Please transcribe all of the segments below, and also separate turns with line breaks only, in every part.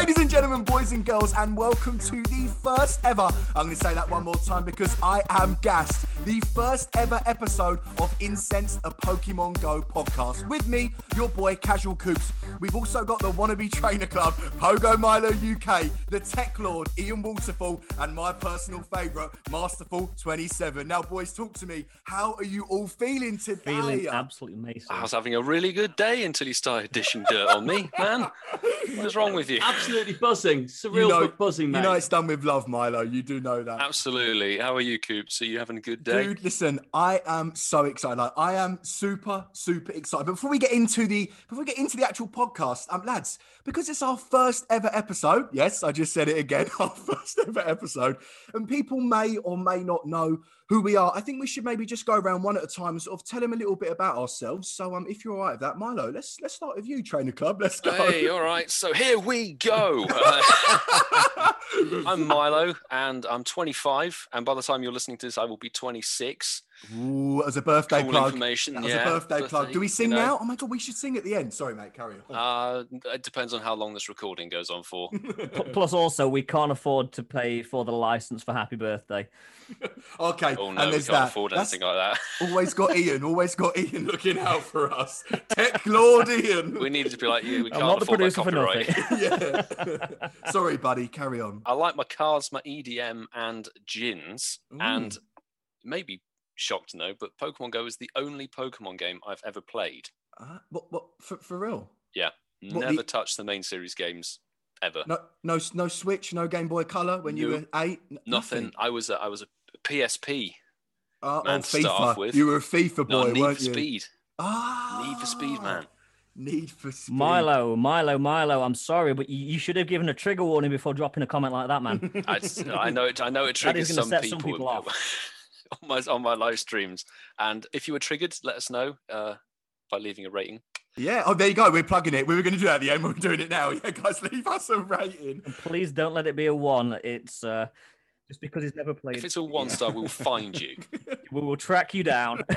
Ladies and gentlemen, boys and girls, and welcome to the first ever, I'm going to say that one more time because I am gassed, the first ever episode of Incensed, a Pokemon Go podcast. With me, your boy Casual Coops. We've also got the Wannabe Trainer Club, Pogo Milo UK, the Tech Lord, Ian Waterfall, and my personal favourite, Masterful 27. Now, boys, talk to me. How are you all feeling today?
Feeling absolutely amazing.
I was having a really good day until you started dishing dirt on me, man. What's wrong with you?
Absolutely buzzing, surreal
You know-
buzzing, mate.
You know it's done with love, Milo. You do know that.
Absolutely. How are you, Coops? Are you having a good day?
Dude, listen, I am so excited. Like, I am super, super excited. But before we get into the before we get into the actual podcast, um, lads, because it's our first ever episode. Yes, I just said it again, our first ever episode, and people may or may not know who we are. I think we should maybe just go around one at a time and sort of tell them a little bit about ourselves. So, um, if you're all right with that, Milo, let's let's start with you, Trainer Club. Let's go.
Hey, all right. So here we go. Uh, I'm Milo, and I'm 25. And by the time you're listening to this, I will be 26.
Ooh, as a birthday
Cool
plug.
information.
That
yeah,
a birthday plug. Do we
you
sing
know.
now? Oh my god, we should sing at the end. Sorry, mate. Carry on.
Uh, it depends on how long this recording goes on for.
Plus, also, we can't afford to pay for the license for Happy Birthday.
okay,
Oh
and
no, we
there's
can't
that.
afford
That's
anything like that.
always got Ian. Always got Ian looking out for us. Tech Lord Ian.
We needed to be like you. We
I'm
can't
not the
afford that
producer for
copyright.
nothing.
yeah. Sorry, buddy. Carry on.
I like my cars, my EDM, and gins. And maybe shocked to know, but Pokemon Go is the only Pokemon game I've ever played.
Uh, what? What? For, for real? What,
Never
the-
touched the main series games ever.
No, no, no Switch. No Game Boy Color when you
No.
were eight. n-
Nothing. I was a, I was a PSP.
Uh,
man to start off
FIFA.
with.
You were a FIFA
No,
boy,
Need
weren't
for
you?
Speed.
Ah,
Need for Speed, man.
Need for Speed.
Milo, Milo, Milo, I'm sorry, but you, you should have given a trigger warning before dropping a comment like that, man.
I, I know it. I know it
That is
triggers
gonna
some
set
people,
some people off.
on my on my live streams. And if you were triggered, let us know uh, by leaving a rating.
Yeah. Oh, there you go. We're plugging it. We were going to do that at the end. We're doing it now. Yeah, guys, leave us a rating.
And please don't let it be a one. It's uh, just because he's never played.
If it's a one star, we'll find you.
we will track you down.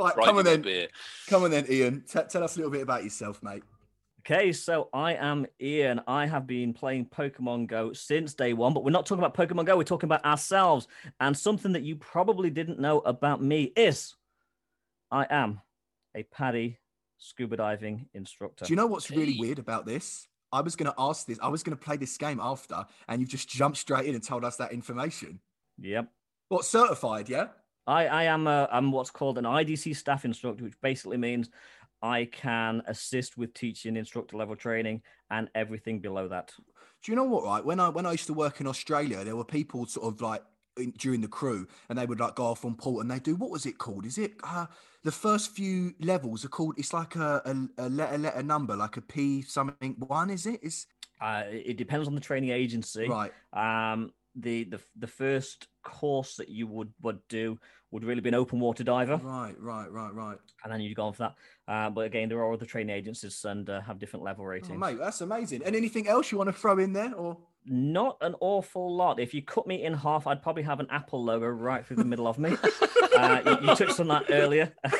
Right,
Right,
come on then.
beer.
Come on then, Ian. T- tell us a little bit about yourself, mate.
Okay, so I am Ian. I have been playing Pokemon Go since day one, but we're not talking about Pokemon Go. We're talking about ourselves. And something that you probably didn't know about me is I am a PADI scuba diving instructor.
Do you know what's really
Hey.
weird about this? I was going to ask this. I was going to play this game after, and you've just jumped straight in and told us that information.
Yep.
What certified? Yeah.
I, I am a, I'm what's called an IDC staff instructor, which basically means I can assist with teaching instructor level training and everything below that.
Do you know what? Right when I when I used to work in Australia, there were people sort of like in, during the crew, and they would like go off on port, and they do what was it called? Is it uh, the first few levels are called? It's like a, a, a letter letter number, like a P something one. Is it? Is
Uh, it depends on the training agency.
right.
Um, the, the the first course that you would would do would really be an open water diver,
Right, right, right, right.
and then you'd go on for that. Uh, but again, there are other training agencies and uh, have different level ratings.
Oh, mate, that's amazing. And anything else you want to throw in there, or
Not an awful lot. If you cut me in half, I'd probably have an Apple logo right through the middle of me. uh, you, you touched on that earlier.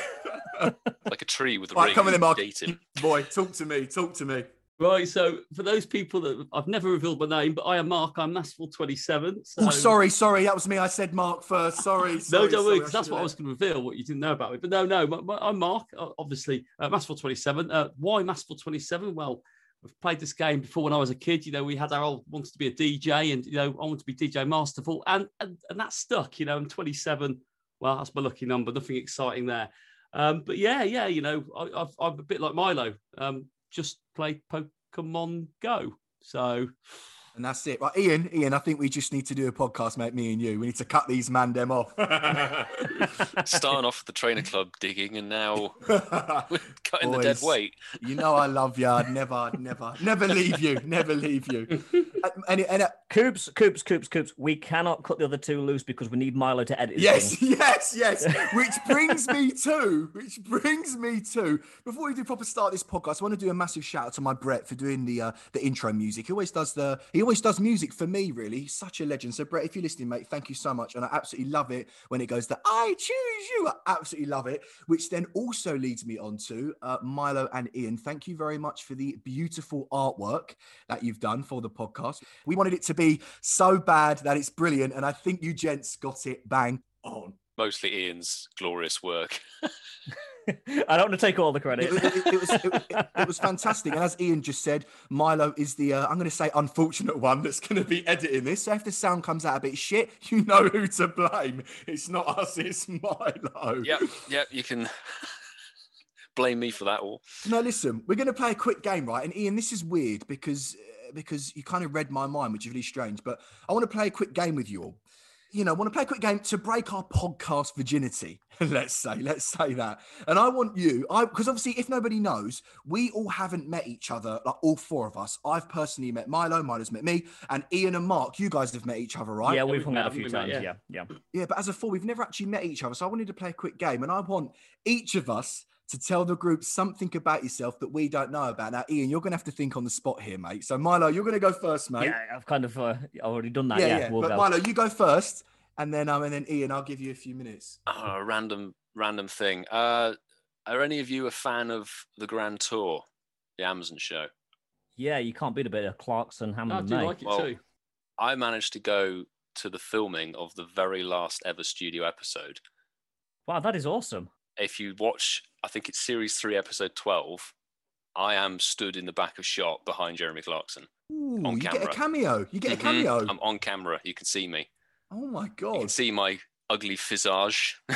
Like a tree with a
right?
ring.
Come in, then, Mark.
gated.
Boy, talk to me. Talk to me.
right, so for those people that I've never revealed my name, but I am Mark. I'm Masterful27. So...
Oh, sorry, sorry. That was me. I said Mark first. Sorry.
No,
sorry,
don't worry, because that's what I was going to reveal, what you didn't know about me. But no, no, my- my- I'm Mark, uh, obviously, uh, Masterful27. Uh, why Masterful27? Well, I've played this game before when I was a kid. You know, we had our old wanted to be a DJ, and you know, I wanted to be DJ Masterful, and and, and that stuck. You know, I'm 27. Well, that's my lucky number. Nothing exciting there. Um, but yeah, yeah, you know, I, I'm a bit like Milo. Um, just play Pokemon Go. So
And that's it. Right, Ian, Ian, I think we just need to do a podcast, mate, me and you. We need to cut these man them off.
Starting off the trainer club digging, and now we're cutting the dead weight.
you know I love you. I'd never, never, never leave you. Never leave you. And, and, uh,
Coops, Coops, Coops, Coops. We cannot cut the other two loose because we need Milo to edit.
yes,
thing.
yes, yes. Which brings me to, which brings me to, before we do proper start this podcast, I want to do a massive shout out to my Brett for doing the uh, the intro music. He always does the, he he always does music for me, really. He's such a legend. So, Brett, if you're listening, mate, thank you so much. And I absolutely love it when it goes to I choose you. I absolutely love it. Which then also leads me on to uh, Milo and Ian. Thank you very much for the beautiful artwork that you've done for the podcast. We wanted it to be so bad that it's brilliant. And I think you gents got it bang on.
Mostly Ian's glorious work.
I don't want to take all the credit.
It, it- it was, it, it- it was fantastic. And as Ian just said, Milo is the, uh, I'm going to say, unfortunate one that's going to be editing this. So if the sound comes out a bit shit, you know who to blame. It's not us, it's Milo.
yep, yep. You can blame me for that all.
Now, listen, we're going to play a quick game, right? And Ian, this is weird because uh, because you kind of read my mind, which is really strange. But I want to play a quick game with you all. You know, want to play a quick game to break our podcast virginity. let's say, let's say that. And I want you, I because obviously, if nobody knows, we all haven't met each other, like all four of us. I've personally met Milo, Milo's met me, and Ian and Mark. You guys have met each other, right?
yeah,
we've
we've hung
met,
out a few
haven't we,
times.
mate?
Yeah, yeah.
Yeah, but as a four, we've never actually met each other. So I wanted to play a quick game, and I want each of us to tell the group something about yourself that we don't know about. Now, Ian, you're going to have to think on the spot here, mate. So, Milo, you're going to go first, mate.
Yeah, I've kind of uh, already done that.
yeah,
Yeah,
yeah.
we'll
but
go.
Milo, you go first, and then um, and then Ian, I'll give you a few minutes.
Oh, a random, random thing. Uh, are any of you a fan of the Grand Tour, the Amazon show?
Yeah, you can't beat a bit of Clarkson, Hammond,
do
and May.
like it
Well,
too.
I managed to go to the filming of the very last ever studio episode.
Wow, that is awesome.
If you watch, I think it's series three, episode 12, I am stood in the back of shot behind Jeremy Clarkson.
Ooh,
On
you get a cameo. You get a
Mhm.
cameo.
I'm on camera. You can see me.
oh my god!
You
god.
can see my ugly visage.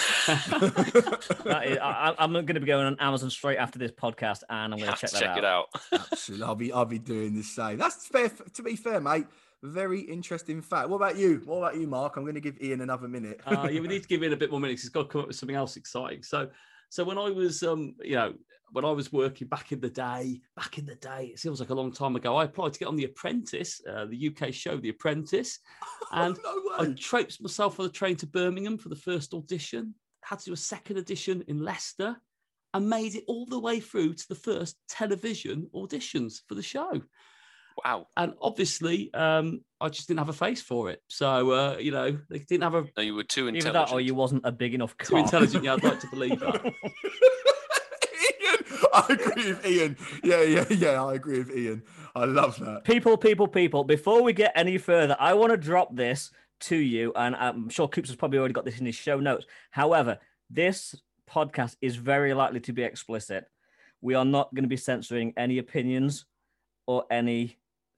That is, I, I'm going to be going on Amazon straight after this podcast, and I'm going
have
to
to
check
check
that
it out.
Absolutely, I'll be I'll be doing the same. That's fair. To be fair, mate. Very interesting fact. What about you? What about you, Mark? I'm going to give Ian another minute.
uh, yeah, we need to give Ian a bit more minutes. He's got to come up with something else exciting. So, so when I was, um, you know, when I was working back in the day, back in the day, it seems like a long time ago. I applied to get on The Apprentice, uh, the UK show, The Apprentice, and
no
I traipsed myself on the train to Birmingham for the first audition. Had to do a second audition in Leicester, and made it all the way through to the first television auditions for the show.
Wow.
And obviously, um, I just didn't have a face for it. So, uh, you know, they didn't have a
No, you were too
Either
intelligent.
that or you wasn't a big enough
too intelligent. Yeah, I'd like to believe that.
Ian, I agree with Ian. Yeah, yeah, yeah. I agree with Ian. I love that.
people, people, people, before we get any further, I want to drop this to you, and I'm sure Coops has probably already got this in his show notes. However, this podcast is very likely to be explicit. We are not going to be censoring any opinions or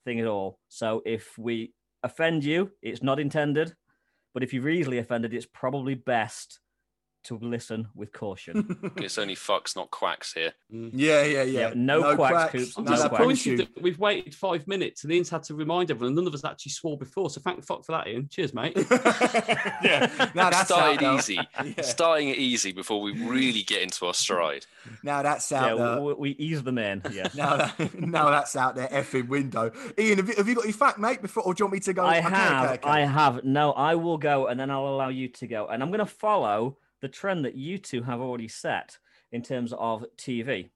anything at all. So if we offend you, it's not intended. But if you're easily offended, it's probably best to listen with caution.
It's only fucks, not quacks here. Mm.
Yeah, yeah, yeah.
Yeah, no quacks, Coops,
I'm
No, I
disappointed
you.
that we've waited five minutes and Ian's had to remind everyone. None of us actually swore before. So thank fuck for that, Ian. Cheers, mate.
yeah. Now that's out
Started
now.
easy.
Yeah.
Starting it easy before we really get into our stride.
Now that's
yeah,
out there.
we, we ease them in. Yeah.
Now, that, now that's out there effing window. Ian, have you, have you got your fact, mate? Before, or do you want me to go?
I
Okay, okay,
have.
okay.
I have. No, I will go and then I'll allow you to go. And I'm going to follow the trend that you two have already set in terms of TV.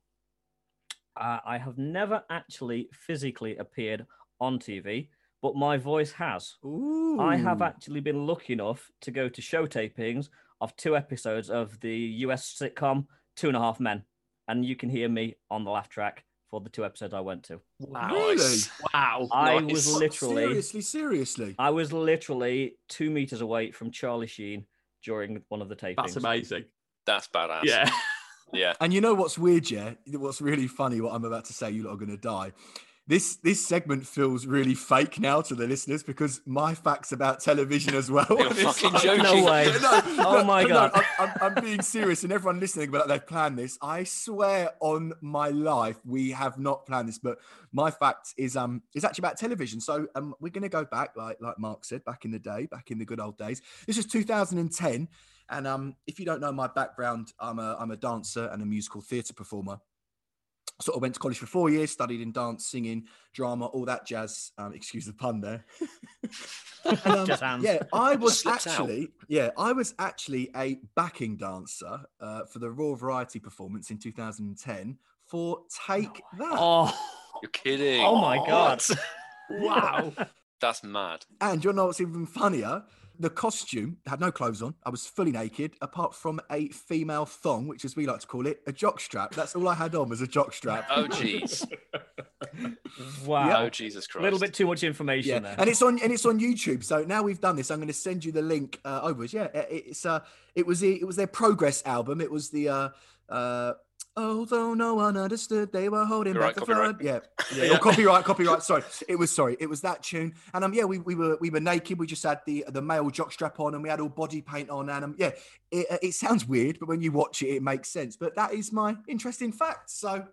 Uh, I have never actually physically appeared on TV, but my voice has. I have actually been lucky enough to go to show tapings of two episodes of the US sitcom Two and a Half Men. And you can hear me on the laugh track for the two episodes I went to.
Wow.
Really?
Wow.
I
Nice.
was literally
seriously, seriously.
I was literally two meters away from Charlie Sheen during one of the tapings.
That's amazing.
That's badass.
Yeah.
Yeah.
And you know what's weird, yeah? What's really funny, what I'm about to say, you lot are going to die. This this segment feels really fake now to the listeners because my facts about television as well.
You're
and it's
fucking joking.
No way.
No,
Oh my
no,
God.
I'm, I'm, I'm being serious, and everyone listening, but they've planned this. I swear on my life, we have not planned this. But my fact is um is actually about television. So um we're going to go back, like like Mark said, back in the day, back in the good old days. This is 2010, and um if you don't know my background, I'm a I'm a dancer and a musical theatre performer sort of went to college for four years, studied in dance, singing, drama, all that jazz. Um, excuse the pun there. And, um, yeah, I was
Slips out.
actually, yeah, I was actually a backing dancer uh, for the Royal Variety performance in 2010 for Take That.
Oh,
You're kidding.
Oh my God.
Wow.
That's mad.
And you know what's even funnier? The costume had no clothes on. I was fully naked, apart from a female thong, which as we like to call it, a jock strap. That's all I had on was a jock strap.
Oh, jeez.
Wow.
Oh, Jesus Christ.
A little bit too much information
Yeah,
there.
and it's on and it's on YouTube. So now we've done this, I'm going to send you the link uh, over. Yeah, it- it's uh, it was the, it was their progress album. It was the uh, uh, although no one understood, they were holding
Copyright,
back the
copyright.
flood. Yeah, yeah,
Yeah.
oh, copyright, copyright. Sorry, it was sorry, it was that tune. And um, yeah, we, we were we were naked. We just had the the male jockstrap on, and we had all body paint on. And um, yeah, it, it sounds weird, but when you watch it, it makes sense. But that is my interesting fact. So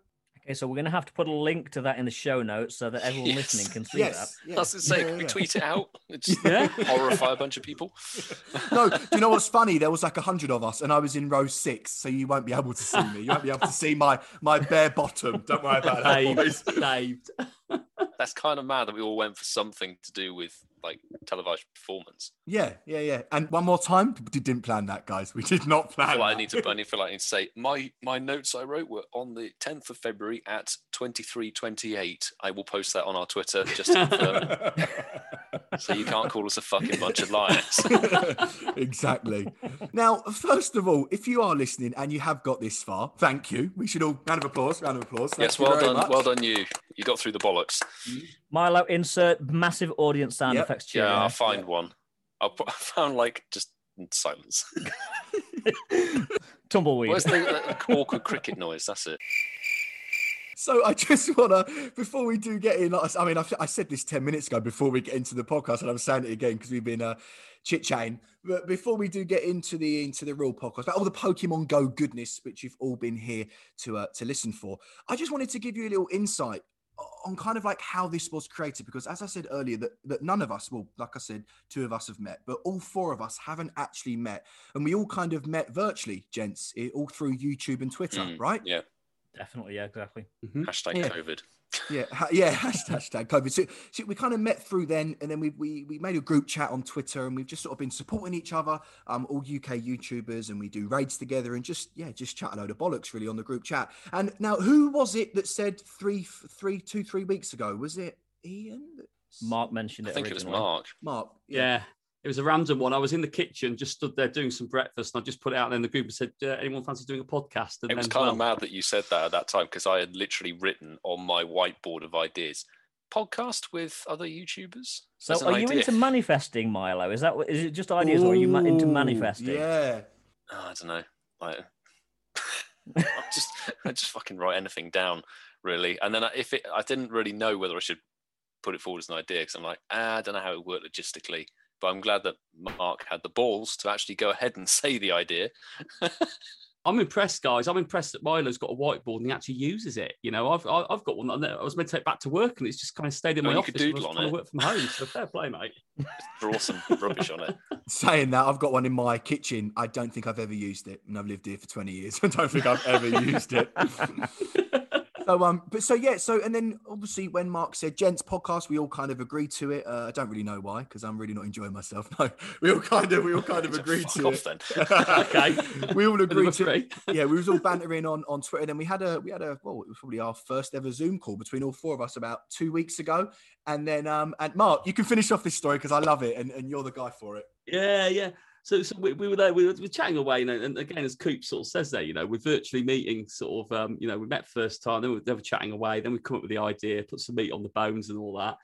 Okay, so we're going to have to put a link to that in the show notes so that everyone
Yes.
listening can see
yes,
I was going to say,
Yeah,
can we
yeah.
tweet it out? Just
Yeah.
horrify a bunch of people.
No, do you know what's funny? There was like a hundred of us, and I was in row six, so you won't be able to see me. You won't be able to see my my bare bottom. Don't worry about that, boys.
Saved. saved.
That's kind of mad that we all went for something to do with like televised performance.
Yeah, yeah, yeah. And one more time, we didn't plan that, guys. We did not
I
plan.
feel like I need to. I need feel like I need to say my my notes I wrote were on the 10th of February at 23:28. I will post that on our Twitter just to confirm. so you can't call us a fucking bunch of liars.
exactly. Now, first of all, if you are listening and you have got this far, thank you. We should all round of applause. Round of applause. Thank
yes, well done,
much.
well done you. You got through the bollocks.
Milo, insert massive audience sound
Yep.
effects cheer.
Yeah, I'll
there.
find one. I'll put, I found like just silence.
Tumbleweed.
Where's the, the awkward cricket noise? That's it.
So I just want to, before we do get in, I mean, I, I said this 10 minutes ago before we get into the podcast, and I'm saying it again because we've been uh, chit chatting. But before we do get into the into the real podcast, about all the Pokemon Go goodness, which you've all been here to uh, to listen for, I just wanted to give you a little insight on kind of like how this was created because as i said earlier that, that none of us well like i said two of us have met but all four of us haven't actually met and we all kind of met virtually gents eh, all through youtube and twitter
Mm,
right
Yeah.
Definitely, yeah, exactly.
Hashtag
Yeah.
COVID.
yeah, ha- yeah, hashtag, hashtag COVID. So, so we kind of met through then, and then we, we we made a group chat on Twitter, and we've just sort of been supporting each other, um, all UK YouTubers, and we do raids together, and just yeah, just chat a load of bollocks really on the group chat. And now, who was it that said three, f- three, two, three weeks ago? Was it Ian?
Mark mentioned it.
I
it.
think it was
originally.
Mark.
Mark.
Yeah. It was a random one. I was in the kitchen, just stood there doing some breakfast, and I just put it out there in the group and said, uh, "Anyone fancy doing a podcast?" And
It was
then,
kind of mad that you said that at that time because I had literally written on my whiteboard of ideas podcast with other YouTubers.
So,
as an
are you
idea.
into manifesting, Milo? Is that what- is it just ideas, or are you ma- into manifesting?
Yeah.
Oh, I don't know. Like, I just I just fucking write anything down really, and then I- if it, I didn't really know whether I should put it forward as an idea because I'm like, ah, I don't know how it would work logistically. But I'm glad that Mark had the balls to actually go ahead and say the idea.
I'm impressed, guys. I'm impressed that Milo's got a whiteboard and he actually uses it. You know, I've I- I've got one that I was meant to take back to work, and it's just kind of stayed in
Oh,
my
you
office.
could
when I was
doodle on it.
work from home. So fair play, mate.
Draw some rubbish on it.
Saying that, I've got one in my kitchen. I don't think I've ever used it, and I've lived here for 20 years. I don't think I've ever used it. So um, but so yeah, so and then obviously when Mark said gents podcast, we all kind of agreed to it. Uh, I don't really know why because I'm really not enjoying myself. No, we all kind of we all kind of agreed to
off
it.
then.
Okay.
we all agreed to
three.
yeah, we was all bantering on on Twitter. Then we had a we had a well, it was probably our first ever Zoom call between all four of us about two weeks ago. And then um and Mark, you can finish off this story because I love it and, and you're the guy for it.
Yeah, yeah. So, so we, we were there, we were, we were chatting away, you know, and again, as Coop sort of says there, you know, we're virtually meeting sort of, um, you know, we met first time, then we, then we're chatting away, then we come up with the idea, put some meat on the bones and all that.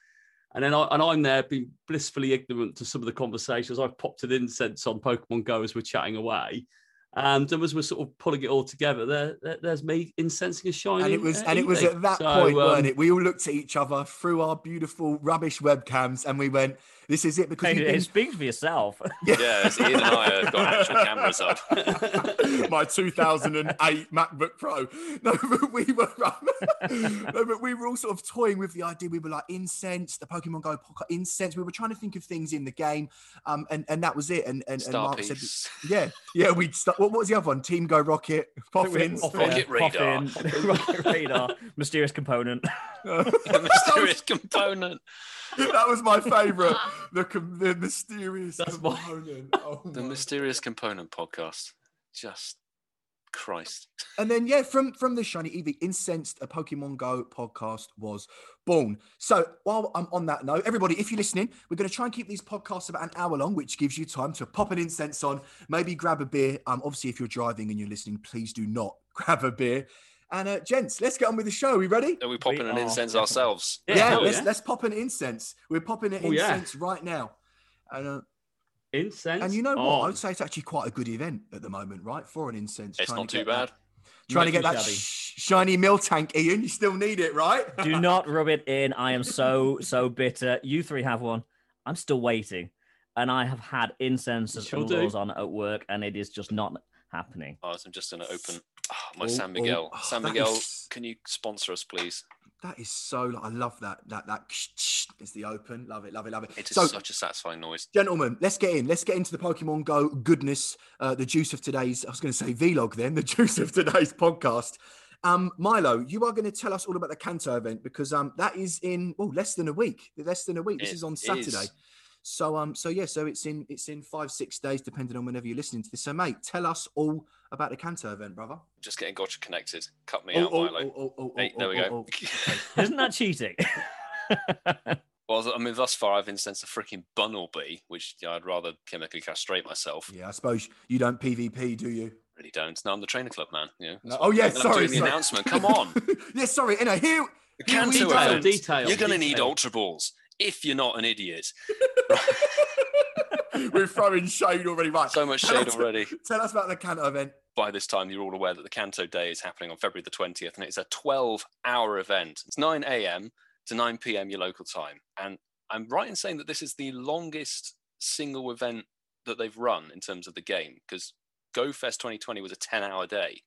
And then I, and I'm there being blissfully ignorant to some of the conversations. I've popped an incense on Pokemon Go as we're chatting away. And as we're sort of pulling it all together, there, there- there's me incensing a shiny.
And it was
uh,
and it was at that
So,
point, weren't
um,
it? We all looked at each other through our beautiful rubbish webcams and we went, This is it because
Hey,
we've
hey,
been
speak for yourself.
Yeah, it's Ian and I have got actual cameras up.
my 2008 MacBook Pro. No, but we were no, but we were all sort of toying with the idea. We were like incense, the Pokemon Go podcast, incense. We were trying to think of things in the game, um, and and that was it. And and, and
Star
Mark said, yeah, yeah. We'd start. What, what was the other one? Team Go Rocket, Poffins.
Rocket Radar.
Poffin, Rocket radar, mysterious component.
the mysterious component.
that was my favourite. The com- the mysterious
That's my-
component. Oh
The
my
mysterious component podcast. Just Christ.
And then yeah, from from the shiny Eevee incensed a Pokemon Go podcast was born. So while I'm on that note, everybody, if you're listening, we're going to try and keep these podcasts about an hour long, which gives you time to pop an incense on, maybe grab a beer. Um, obviously, if you're driving and you're listening, please do not grab a beer. And uh, gents, let's get on with the show. Are we ready?
Are we popping
We
an
are,
incense ourselves?
Yeah,
hell
let's
yeah.
let's pop an incense. We're popping an
Oh, yeah.
incense right now. And uh,
Incense.
and you know what?
on.
I would say it's actually quite a good event at the moment, right? For an incense.
It's not
to
too
get that-
bad.
Trying to get that
shabby.
sh- shiny Miltank, Ian. You still need it, right?
Do not rub it in. I am so so bitter. You three have one. I'm still waiting, and I have had incense
Sure
and
do.
on at work, and it is just not happening.
Oh, I'm just going to open ah, my
Oh,
San
oh,
Miguel.
oh,
San Miguel,
is-
can you sponsor us, please?
That is so. I love that. That that is the open. Love it. Love it. Love it.
It is
so,
such a satisfying noise.
gentlemen, let's get in. Let's get into the Pokemon Go goodness. Uh, the juice of today's. I was going to say vlog. Then the juice of today's podcast. Um, Milo, you are going to tell us all about the Kanto event because um that is in oh less than a week. Less than a week. This
It
is on Saturday.
is.
So um so yeah so it's in it's in five six days depending on whenever you're listening to this. So mate, tell us all about the Kanto event, brother.
Just getting Gotcha connected. Cut me
Oh,
out,
oh,
Milo.
oh, oh, oh,
Hey,
oh,
there we
oh,
go.
oh, oh. okay.
Isn't that cheating?
Well, I mean, thus far I've incensed a freaking Bunnelby, which you know, I'd rather chemically castrate myself.
Yeah, I suppose you don't PvP, do you?
Really don't. No, I'm the trainer club man. You know.
No- oh
what-
yeah,
and I'm
sorry.
the announcement. Come on.
yeah, sorry. Anyway, here
The
Here we
Kanto
go.
event.
Detail,
You're going to need. Ultra Balls if you're not an idiot.
we're throwing shade already. Right.
So much
Tell
shade
us-
already.
Tell us about the Kanto event.
By this time, you're all aware that the Kanto Day is happening on February the 20th, and it's a 12 hour event. It's 9 a.m. to 9 p.m. your local time. And I'm right in saying that this is the longest single event that they've run in terms of the game, because GoFest 2020 was a 10 hour day.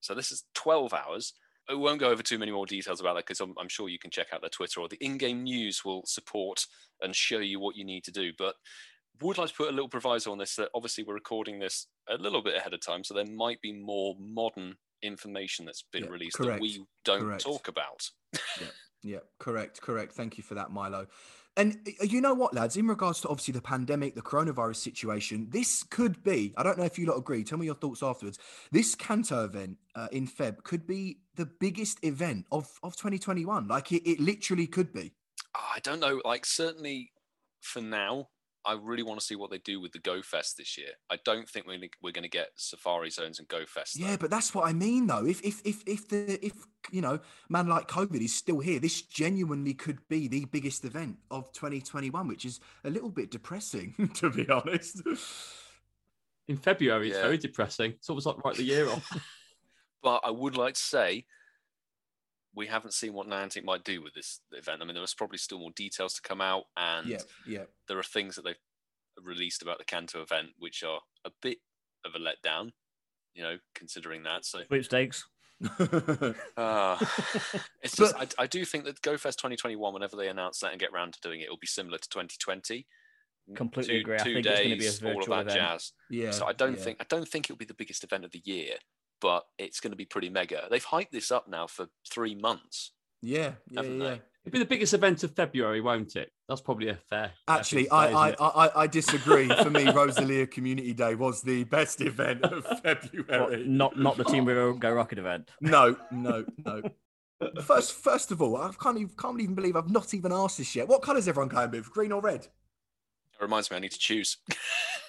So this is 12 hours. I won't go over too many more details about that because I'm, I'm sure you can check out their Twitter or the in-game news will support and show you what you need to do. But would like to put a little proviso on this that obviously we're recording this a little bit ahead of time, so there might be more modern information that's been
Yeah,
released
correct,
that we don't
correct.
talk about.
Yeah, correct, correct. Thank you for that, Milo. And uh, you know what, lads? In regards to obviously the pandemic, the coronavirus situation, this could be. I don't know if you lot agree. Tell me your thoughts afterwards. This Kanto event uh, in Feb could be the biggest event of of 2021. Like it, it literally could be.
I don't know. Like certainly for now, I really want to see what they do with the Go Fest this year. I don't think we're gonna, we're going to get Safari Zones and Go Fest.
Yeah, but that's what I mean, though. If if if if the if you know, man like COVID is still here, this genuinely could be the biggest event of 2021, which is a little bit depressing, to be honest.
In February, it's very depressing. It's almost like write the year off.
but I would like to say we haven't seen what Niantic might do with this event. I mean, there is probably still more details to come out, and
yeah, yeah.
there are things that they've released about the Kanto event which are a bit of a letdown. You know, considering that. So
Sweepstakes.
Uh, it's just, I, I do think that GoFest 2021, whenever they announce that and get round to doing it, it'll be similar to 2020.
Completely
two,
agree. I
Two
think
days,
it's gonna be a
all of that
event.
jazz.
yeah.
so I don't
yeah.
think I don't think it'll be the biggest event of the year, but it's going to be pretty mega. They've hyped this up now for three months.
Yeah, yeah,
haven't
yeah.
they?
It'll be the biggest event of February, won't it? That's probably a fair. fair
Actually,
thing to say,
I, I. I, I disagree. For me, Roselia Community Day was the best event of
What,
February.
not not the Team Go, Go Rocket event.
No, no, no. First, first of all, I can't even can't even believe I've not even asked this yet. What colour is everyone going with? Green or red?
It reminds me, I need to choose.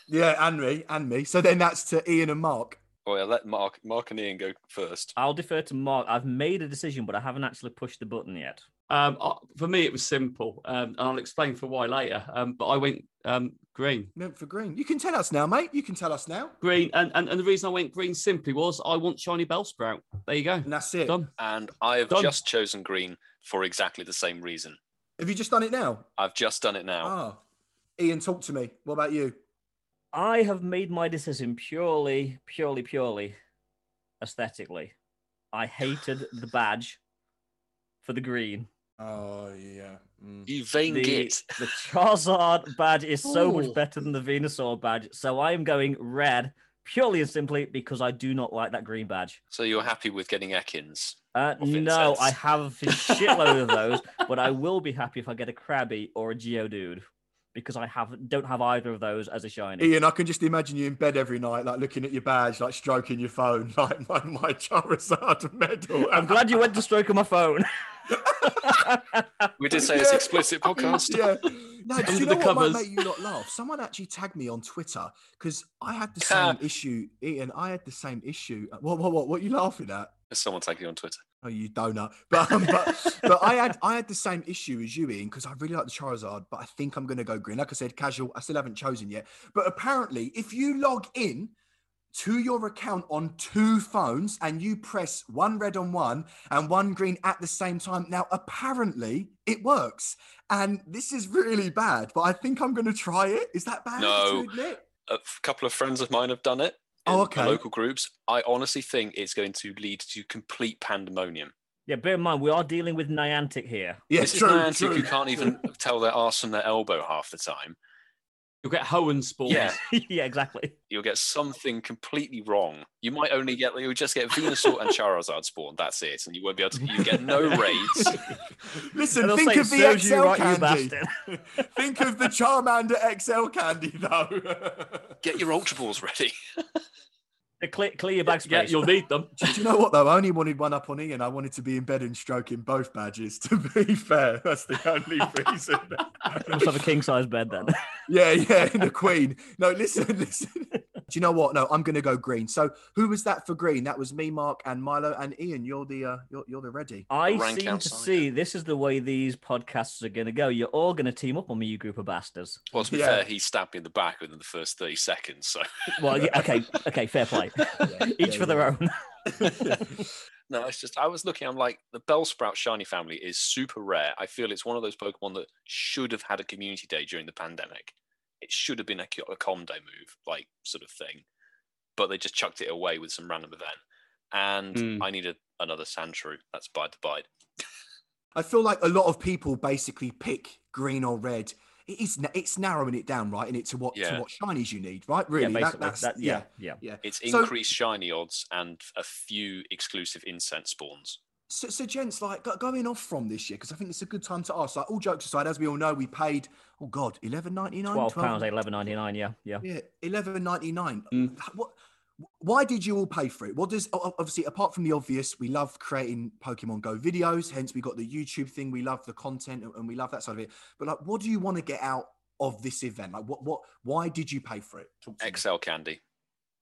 Yeah, and me, and me. So then that's to Ian and Mark.
Oh yeah, let Mark, Mark and Ian go first.
I'll defer to Mark. I've made a decision, but I haven't actually pushed the button yet.
Um, uh, for me, it was simple, um, and I'll explain for why later. Um, but I went um, green,
Meant for green. You can tell us now, mate. You can tell us now.
green, and, and and the reason I went green simply was I want shiny Bellsprout. There you go,
And that's it.
done.
And I have
Done.
just chosen green for exactly the same reason.
Have you just done it now?
I've just done it now.
Ah. Ian, talk to me. What about you?
I have made my decision purely, purely, purely aesthetically. I hated the badge for the green.
Oh yeah. Mm.
You vain
The,
git.
the Charizard badge is so much better than the Venusaur badge. So I am going red purely and simply because I do not like that green badge.
So you're happy with getting Ekans?
Uh,
Of
no, I have a shitload of those, but I will be happy if I get a Krabby or a Geodude because I have don't have either of those as a shiny.
Ian, I can just imagine you in bed every night, like looking at your badge, like stroking your phone, like my, my Charizard medal.
I'm glad you went to stroke on my phone.
We did say it's explicit podcast.
yeah. No, do
Under
you
the
know what
covers.
might make you not laugh? Someone actually tagged me on Twitter because I had the same issue. Ian, I had the same issue. What, what, what, what are you laughing at?
There's someone tagging you on Twitter.
Oh, you donut. But um, but but I had I had the same issue as you, Ian, because I really like the Charizard, but I think I'm gonna go green. Like I said, casual. I still haven't chosen yet. But apparently, if you log in to your account on two phones and you press one red on one and one green at the same time, now apparently it works. And this is really bad, but I think I'm gonna try it. Is that bad
No.
to admit?
A couple of friends of mine have done it.
Oh,
in the
okay.
Local groups. I honestly think it's going to lead to complete pandemonium.
yeah, bear in mind we are dealing with Niantic here.
Yeah,
this
true,
is Niantic
true.
who can't even tell their arse from their elbow half the time.
You'll get Hoenn spawns.
Yeah.
yeah, exactly.
You'll get something completely wrong. You might only get you'll just get Venusaur and Charizard spawn. That's it, and you won't be able to. You get no raids.
Listen, think of the
"Serves
XL
you right, you
candy.
bastard."
think of the Charmander XL candy, though.
Get your Ultra Balls ready.
Clear, clear your backspace.
Yeah, you'll need them.
Do you know what though? I only wanted one up on Ian. I wanted to be in bed and stroking both badges. To be fair, that's the only reason.
You must have a king size bed then.
yeah, yeah, the Queen. No, listen, listen. Do you know what? No, I'm going to go green. So who was that for green? That was me, Mark, and Milo, and Ian. You're the uh, you're, you're the ready.
I
rank
seem to
outside.
see this is the way these podcasts are going to go. You're all going to team up on me, you group of bastards.
Well, to be
Yeah.
fair, he stabbed me in the back within the first thirty seconds. So
Well, yeah, okay, okay, fair play. Each for their own.
no, it's just I was looking. I'm like the Bellsprout shiny family is super rare. I feel it's one of those Pokemon that should have had a community day during the pandemic. It should have been a, a com day move, like sort of thing, but they just chucked it away with some random event. And
Hmm.
I needed another Sandshrew. That's bide to bide.
I feel like a lot of people basically pick green or red. It is it's narrowing it down, right? And it to what to what shinies you need, right? Really,
yeah,
That- that's
that, yeah, yeah.
yeah.
It's
So-
increased shiny odds and a few exclusive incense spawns.
So, so gents, like going off from this year, because I think it's a good time to ask. Like all jokes aside, as we all know, we paid oh god, eleven ninety nine,
Twelve pounds, eleven ninety nine. Yeah, yeah.
Yeah, eleven ninety nine.
Mm.
What? Why did you all pay for it? What does obviously apart from the obvious, we love creating Pokemon Go videos. Hence, we got the YouTube thing. We love the content and- and we love that side of it. But like, what do you want to get out of this event? Like, what? What? Why did you pay for it? Talk to me.
Candy.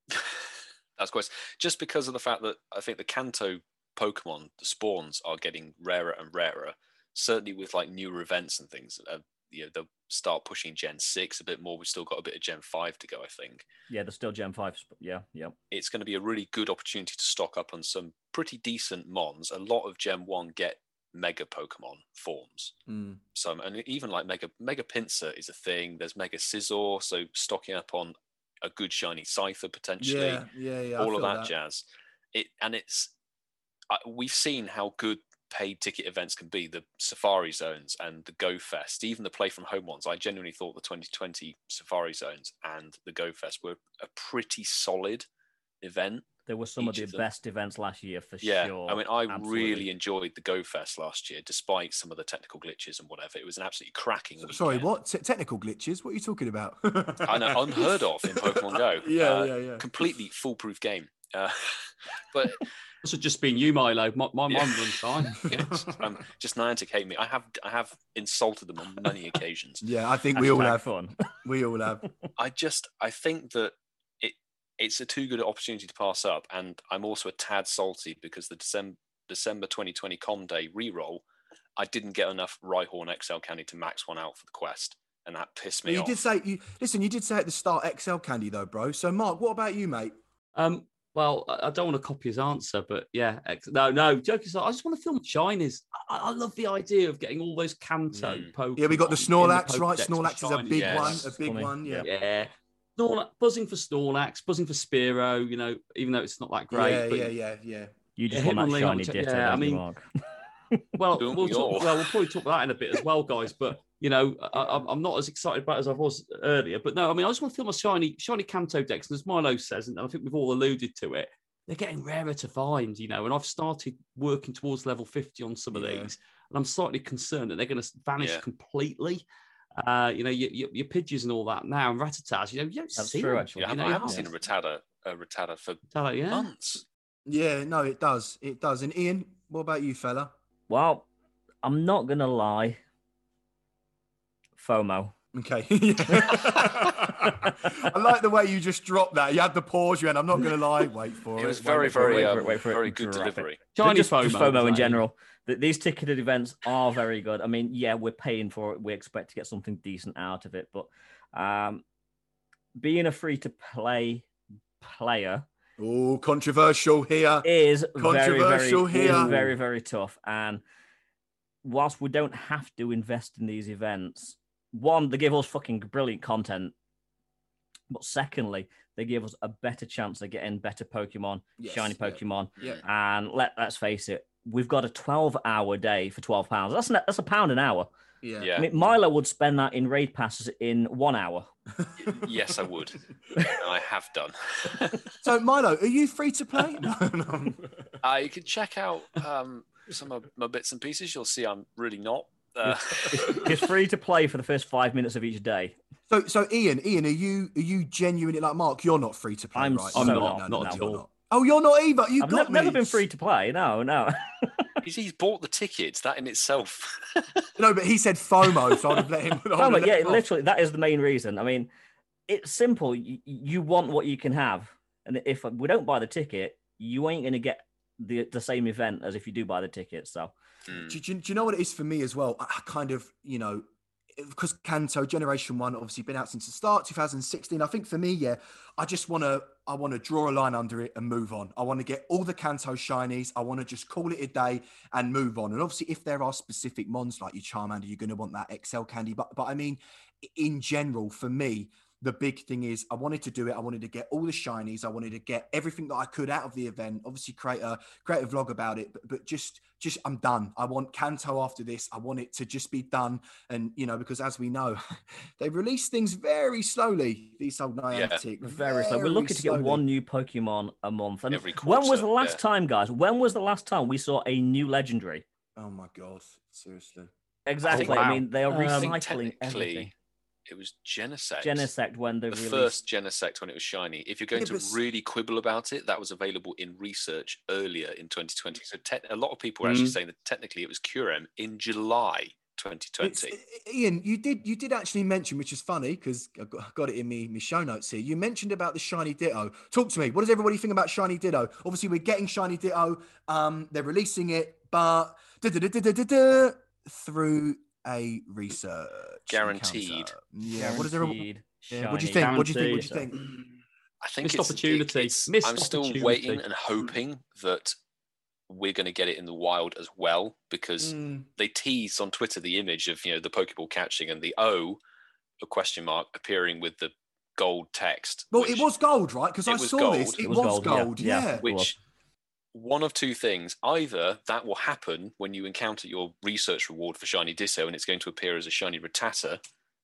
That's quite just because of the fact that I think the Kanto Pokemon, the spawns, are getting rarer and rarer. Certainly with like newer events and things, uh, you know, they'll start pushing Gen Six a bit more. We've still got a bit of Gen Five to go. I think
Yeah, there's still Gen 5. sp- Yeah, yeah.
it's going to be a really good opportunity to stock up on some pretty decent Mons. A lot of Gen One get Mega Pokemon forms.
Mm.
some and even like mega mega Pinsir is a thing there's mega scizor so stocking up on a good shiny Scyther potentially
Yeah, yeah, yeah. I
all of
feel
that, jazz it and it's we've seen how good paid ticket events can be the safari zones and the go fest even the play from home ones i genuinely thought the 2020 safari zones and the go fest were a pretty solid event
There were some of the
of
best events last year for
yeah
sure.
i mean i
Absolutely.
really enjoyed the go fest last year despite some of the technical glitches and whatever it was an absolutely cracking
So- Sorry, what? Te- technical glitches? What are you talking about?
I know, unheard of in Pokemon Go.
Yeah,
Uh,
yeah, yeah.
Completely foolproof game. Uh, but
This would just been you, Milo. My, my
Yeah.
mind runs fine.
yes, um, just Niantic hate me. I have I have insulted them on many occasions.
Yeah, I think we all
Hashtag
have.
fun.
We all have.
I just I think that it it's a too good opportunity to pass up, and I'm also a tad salty because the December December 2020 Com Day reroll, I didn't get enough Rhyhorn XL candy to max one out for the quest, and that pissed
But
me
you
off.
did say you listen. You did say at the start XL candy though, bro. So Mark, what about you, mate?
Um, well, I I don't want to copy his answer, but yeah, ex- no, no. Joke aside, I just want to film shinies. I, I love the idea of getting all those Kanto
Mm.
Pokemon.
Yeah, we got the
in
Snorlax, right?
Pokédex
Snorlax is a big
Yes.
one. A big
Funny.
one. Yeah.
Yeah. Snorlax, buzzing for Snorlax, buzzing for Spearow, you know, even though it's not that great.
yeah,
but
yeah, yeah, yeah.
You just
Yeah,
want that shiny
I'll
ditto,
yeah, I mean-
Mark?
Well,
Don't
we'll,
we
talk, well, we'll probably talk about that in a bit as well, guys. But you know, I, I'm- I'm not as excited about it as I was earlier. But no, I mean, I just want to feel my shiny, shiny Kanto dex, and as Milo says, and I think we've all alluded to it, they're getting rarer to find. You know, and I've started working towards level 50 on some of
Yeah.
these, and I'm slightly concerned that they're going to vanish
Yeah.
completely. uh, you know, your, your, your Pidgeys and all that now, and Rattatas, you know, you don't
That's
see
true,
them,
actually.
Yeah, I
you
haven't,
know,
I haven't seen a Rattata, a Rattata for
Tell yeah.
months.
Yeah, no, it does. It does. And Ian, what about you, fella?
Well, I'm not gonna lie. FOMO.
Okay. I like the way you just dropped that. You had the pause. You went, I'm not going to lie. Wait for it.
It was
Wait,
very,
for it,
very,
wait for
um,
it.
wait for it,
very good
drop
delivery.
Shiny
just, just
FOMO,
FOMO in general. Th- These ticketed events are very good. I mean, yeah, we're paying for it. We expect to get something decent out of it, but um, being a free to play player
Oh, controversial here.
is very, very,
Controversial here.
very, very tough. And whilst we don't have to invest in these events, one, they give us fucking brilliant content. But secondly, they give us a better chance of getting better Pokemon,
Yes,
shiny
yeah.
Pokemon.
Yeah.
And let let's face it, we've got a 12 hour day for 12 pounds. That's an, that's a pound an hour.
Yeah.
Yeah.
I mean, Milo would spend that in raid passes in one hour.
yes, I would. I have done.
So, Milo, are you free to play? No, no.
uh, you can check out um, some of my bits and pieces. You'll see I'm really not. Uh,
It's free to play for the first five minutes of each day.
So, so Ian, Ian, are you are you genuinely like Mark? You're not free to play,
I'm
right?
so
I'm
No,
not,
no,
not
no,
at
you're
all.
Not. Oh, you're not either. You
I've
got
ne- never been free to play. No, no.
he's, he's bought the tickets. That in itself.
No, but he said FOMO, so I'd have let him. I'd have
but
let
yeah,
him off.
literally, that is the main reason. I mean, it's simple. You, you want what you can have, and if we don't buy the ticket, you ain't gonna get the the same event as if you do buy the ticket. So
Hmm.
Do, do, do you know what it is for me as well? I, I kind of, you know, because Kanto Generation One obviously been out since the start, 2016. I think for me, yeah, I just want to, I want to draw a line under it and move on. I want to get all the Kanto shinies. I want to just call it a day and move on. And obviously, if there are specific mons like your Charmander, you're going to want that XL candy. But, but I mean, in general, for me. The big thing is, I wanted to do it. I wanted to get all the shinies. I wanted to get everything that I could out of the event. Obviously, create a create a vlog about it. But, but just just I'm done. I want Kanto after this. I want it to just be done. And you know, because as we know, they release things very slowly. These old Niantic,
very slow. We're looking to get one new Pokemon a month. And
Every
when was the last
yeah.
time, guys? When was the last time we saw a new legendary?
Oh my god, seriously.
Exactly.
wow.
I mean, they are
Um, I
I think
recycling
technically
everything.
It was Genesect.
Genesect when they released
the
released.
first Genesect when it was shiny. If you're going
Yeah,
to
but s-
really quibble about it, that was available in research earlier in 2020. So te- a lot of people are actually
Mm.
saying that technically it was Kyurem in July 2020.
It's- Ian, you did you did actually mention, which is funny because I got, got it in me me show notes here. You mentioned about the shiny Ditto. Talk to me. What does everybody think about shiny Ditto? Obviously, we're getting shiny Ditto. Um, they're releasing it, but through a research
Guaranteed.
encounter. Yeah. What does everyone?
Guaranteed,
Yeah, what do you think? What do you think? What do you think?
I think
Missed
it's, it-
opportunity.
it's-
Missed
I'm still
opportunity.
waiting and hoping that we're going to get it in the wild as well because
Mm,
they teased on Twitter the image of you know the Pokeball catching and the O, a question mark appearing with the gold text.
Well,
which-
it was gold, right? Because I saw
gold.
this. It,
It
was,
was
gold.
gold, yeah,
Yeah.
yeah. was.
which one of two things. Either that will happen when you encounter your research reward for shiny ditto and it's going to appear as a shiny Rattata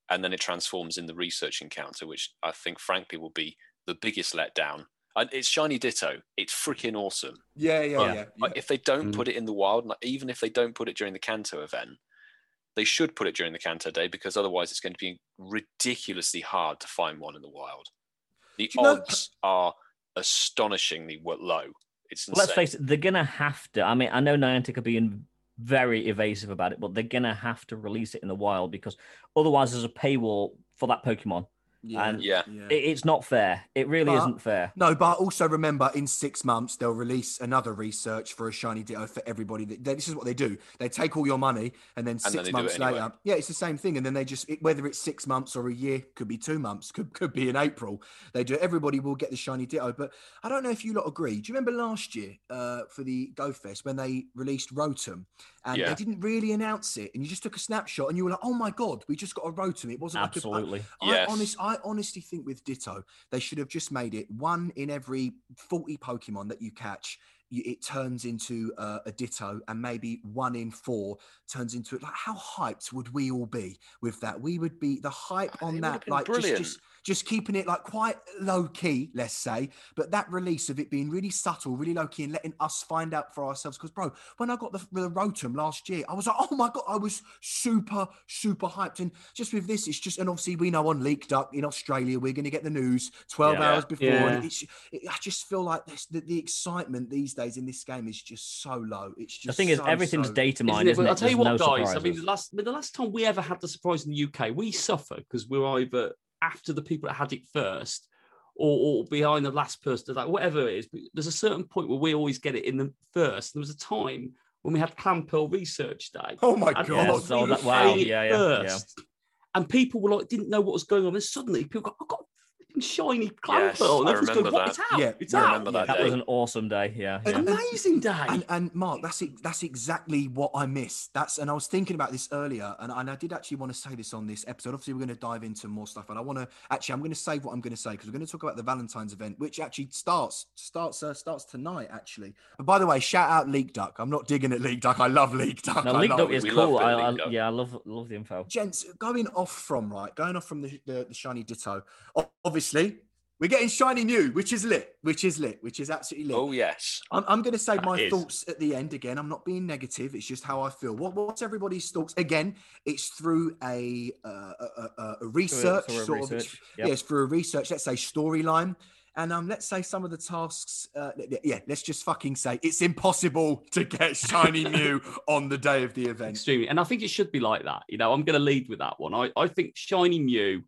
and then it transforms in the research encounter which i think frankly will be the biggest letdown. And it's shiny ditto. It's freaking awesome.
Yeah, yeah,
But-
yeah.
Like, if they don't
Mm.
put it in the wild like, even if they don't put it during the Kanto event they should put it during the Kanto day because otherwise it's going to be ridiculously hard to find one in the wild. The
Do you know-
odds are astonishingly low it's
Well, let's face it, they're gonna have to. I mean, I know Niantic are being very evasive about it, but they're gonna have to release it in the wild because otherwise there's a paywall for that Pokemon.
Yeah,
and-
Yeah.
It, it's not fair. It really
But-
isn't fair.
No, but also remember, in six months they'll release another research for a shiny ditto for everybody. That they- This is what they do: they take all your money, and then
then
six
they do
months
it anyway.
later, yeah, it's the same thing. And then they just, it, whether it's six months or a year, could be two months, could could be in April. They do. Everybody will get the shiny ditto, but I don't know if you lot agree. Do you remember last year uh, for the Go Fest when they released Rotom, and
Yeah.
they didn't really announce it, and you just took a snapshot, and you were like, "Oh my god, we just got a Rotom." It wasn't like a,
Absolutely.
Yes.
I, honest, I honestly think with Ditto, they should have just made it one in every 40 Pokemon that you catch. You, it turns into uh, a Ditto, and maybe one in four turns into it. Like, how hyped would we all be with that? We would be the hype on
would
that. Like, just,
brilliant.
just just keeping it like quite low key, let's say. But that release of it being really subtle, really low key, and letting us find out for ourselves. Because, bro, when I got the, the Rotom last year, I was like, oh my god, I was super, super hyped. And just with this, it's just, and obviously we know on leaked up in Australia, we're going to get the news 12
Yeah.
hours before.
Yeah.
And it's, it, I just feel like this, the, the excitement these days in this game is just so low. It's just
The thing is,
so,
everything's
so-
data
Isn't
mined,
it?
isn't it?
I'll tell you
There's
what,
no
guys. I mean, the last I mean, the last time we ever had the surprise in the UK, we suffer because we're either after the people that had it first, or, or behind the last person, like whatever it is. But there's a certain point where we always get it in the first. There was a time when we had Clamperl Research Day.
Oh my
and
God.
Yeah, so that- wow,
playing it
yeah, yeah, yeah.
And people were like, didn't know what was going on. And suddenly people got, I've got a freaking shiny
Yes,
Clamperl. and
I
everyone's
remember
going, what?
that.
It's out.
Yeah,
it's
I
out.
remember that
that was an awesome day. Yeah. yeah.
Amazing day.
And, and Mark, that's it, that's exactly what I missed. That's and I was thinking about this earlier, and, and I did actually want to say this on this episode. Obviously, we're going to dive into more stuff, and I want to actually I'm going to save what I'm going to say because we're going to talk about the Valentine's event, which actually starts starts uh, starts tonight. Actually, but by the way, shout out Leek Duck. I'm not digging at Leek Duck. I love Leek Duck.
No,
I Leek
Duck
it.
is
We love
cool. I, I, yeah, I love love the info.
Gents, going off from right, going off from the, the, the shiny ditto. o- Obviously, we're getting shiny Mew, which is lit, which is lit, which is absolutely lit.
Oh yes.
I'm, I'm going to say
That
my
is.
thoughts at the end again. I'm not being negative. It's just how I feel. What, what's everybody's thoughts? Again, it's through a, uh, a, a, a- a research,
through a
sort of.
research,
It's,
yep.
Yes, through a research. Let's say storyline, and um, let's say some of the tasks. Uh, yeah, let's just fucking say it's impossible to get shiny Mew on the day of the event.
Extremely. And I think it should be like that. You know, I'm going to lead with that one. I, I think Shiny Mew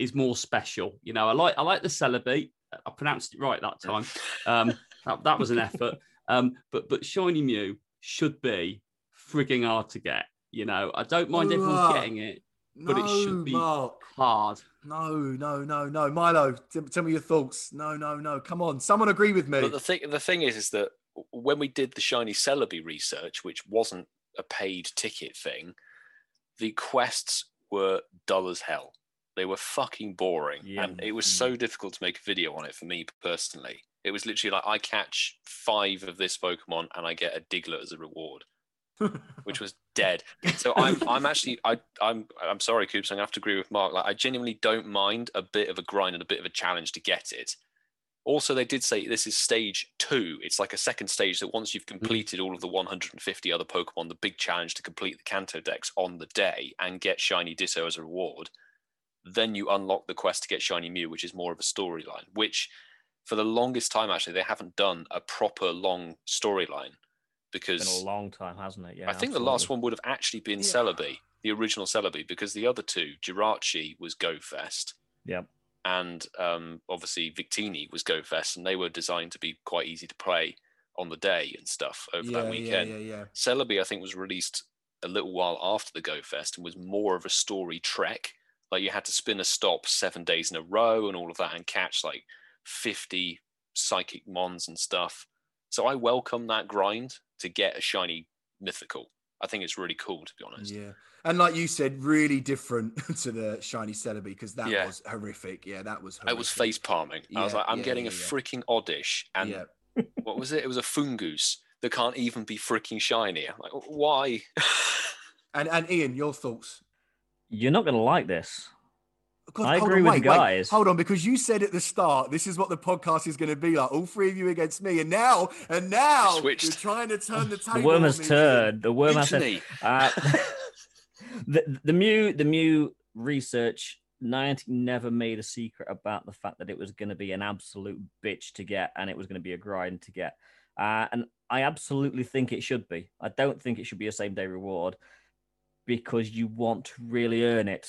is more special. You know, I like I like the Celebi. I pronounced it right that time. Um, that, that was an effort. Um, but but Shiny Mew should be frigging hard to get. You know, I don't mind everyone
Hurrah.
getting it.
No,
But it should be-
Mark.
Hard.
No, no, no, no. Milo, t- tell me your thoughts. No, no, no. Come on, someone agree with me.
But the thing, the thing is, is that when we did the shiny Celebi research, which wasn't a paid ticket thing, the quests were dull as hell. They were fucking boring,
Yeah.
and it was mm. so difficult to make a video on it for me personally. It was literally like I catch five of this Pokemon and I get a Diglett as a reward, which was dead. So I'm, I'm actually, I, I'm, I'm sorry, Coops. I'm gonna have to agree with Mark. Like, I genuinely don't mind a bit of a grind and a bit of a challenge to get it. Also, they did say this is stage two. It's like a second stage that once you've hmm. completed all of the 150 other Pokemon, the big challenge to complete the Kanto Dex on the day and get Shiny Ditto as a reward, then you unlock the quest to get Shiny Mew, which is more of a storyline. Which, for the longest time, actually, they haven't done a proper long storyline
It's been
because
a long time, hasn't it? Yeah.
I think the last one would have actually been
Yeah.
Celebi, the original Celebi, because the other two, Jirachi was Go Fest
Yep.
and um, obviously Victini was Go Fest, and they were designed to be quite easy to play on the day and stuff over
yeah,
that weekend.
yeah, yeah, yeah.
Celebi, I think, was released a little while after the Go Fest and was more of a story trek. Like you had to spin a stop seven days in a row and all of that and catch like 50 psychic mons and stuff. So I welcome that grind to get a shiny mythical. I think it's really cool, to be honest.
Yeah. And like you said, really different to the shiny Celebi because that
Yeah.
was horrific. Yeah, that was.
I was face palming. I was like, I'm
yeah,
getting
yeah,
a
yeah.
freaking oddish. And
yeah.
what was it? It was a fungus that can't even be freaking shiny. I'm like, why?
And and Ian, your thoughts?
You're not going to like this.
God,
I agree
on,
with
wait,
the
wait,
guys.
hold on, because you said at the start this is what the podcast is going to be like. All three of you against me, and now and now
Switched.
you're trying to turn the table.
The worm has turned. The worm has
turned.
Uh, the the Mew the Mew research Niantic never made a secret about the fact that it was going to be an absolute bitch to get and it was going to be a grind to get. Uh, and I absolutely think it should be. I don't think it should be a same day reward because you want to really earn it.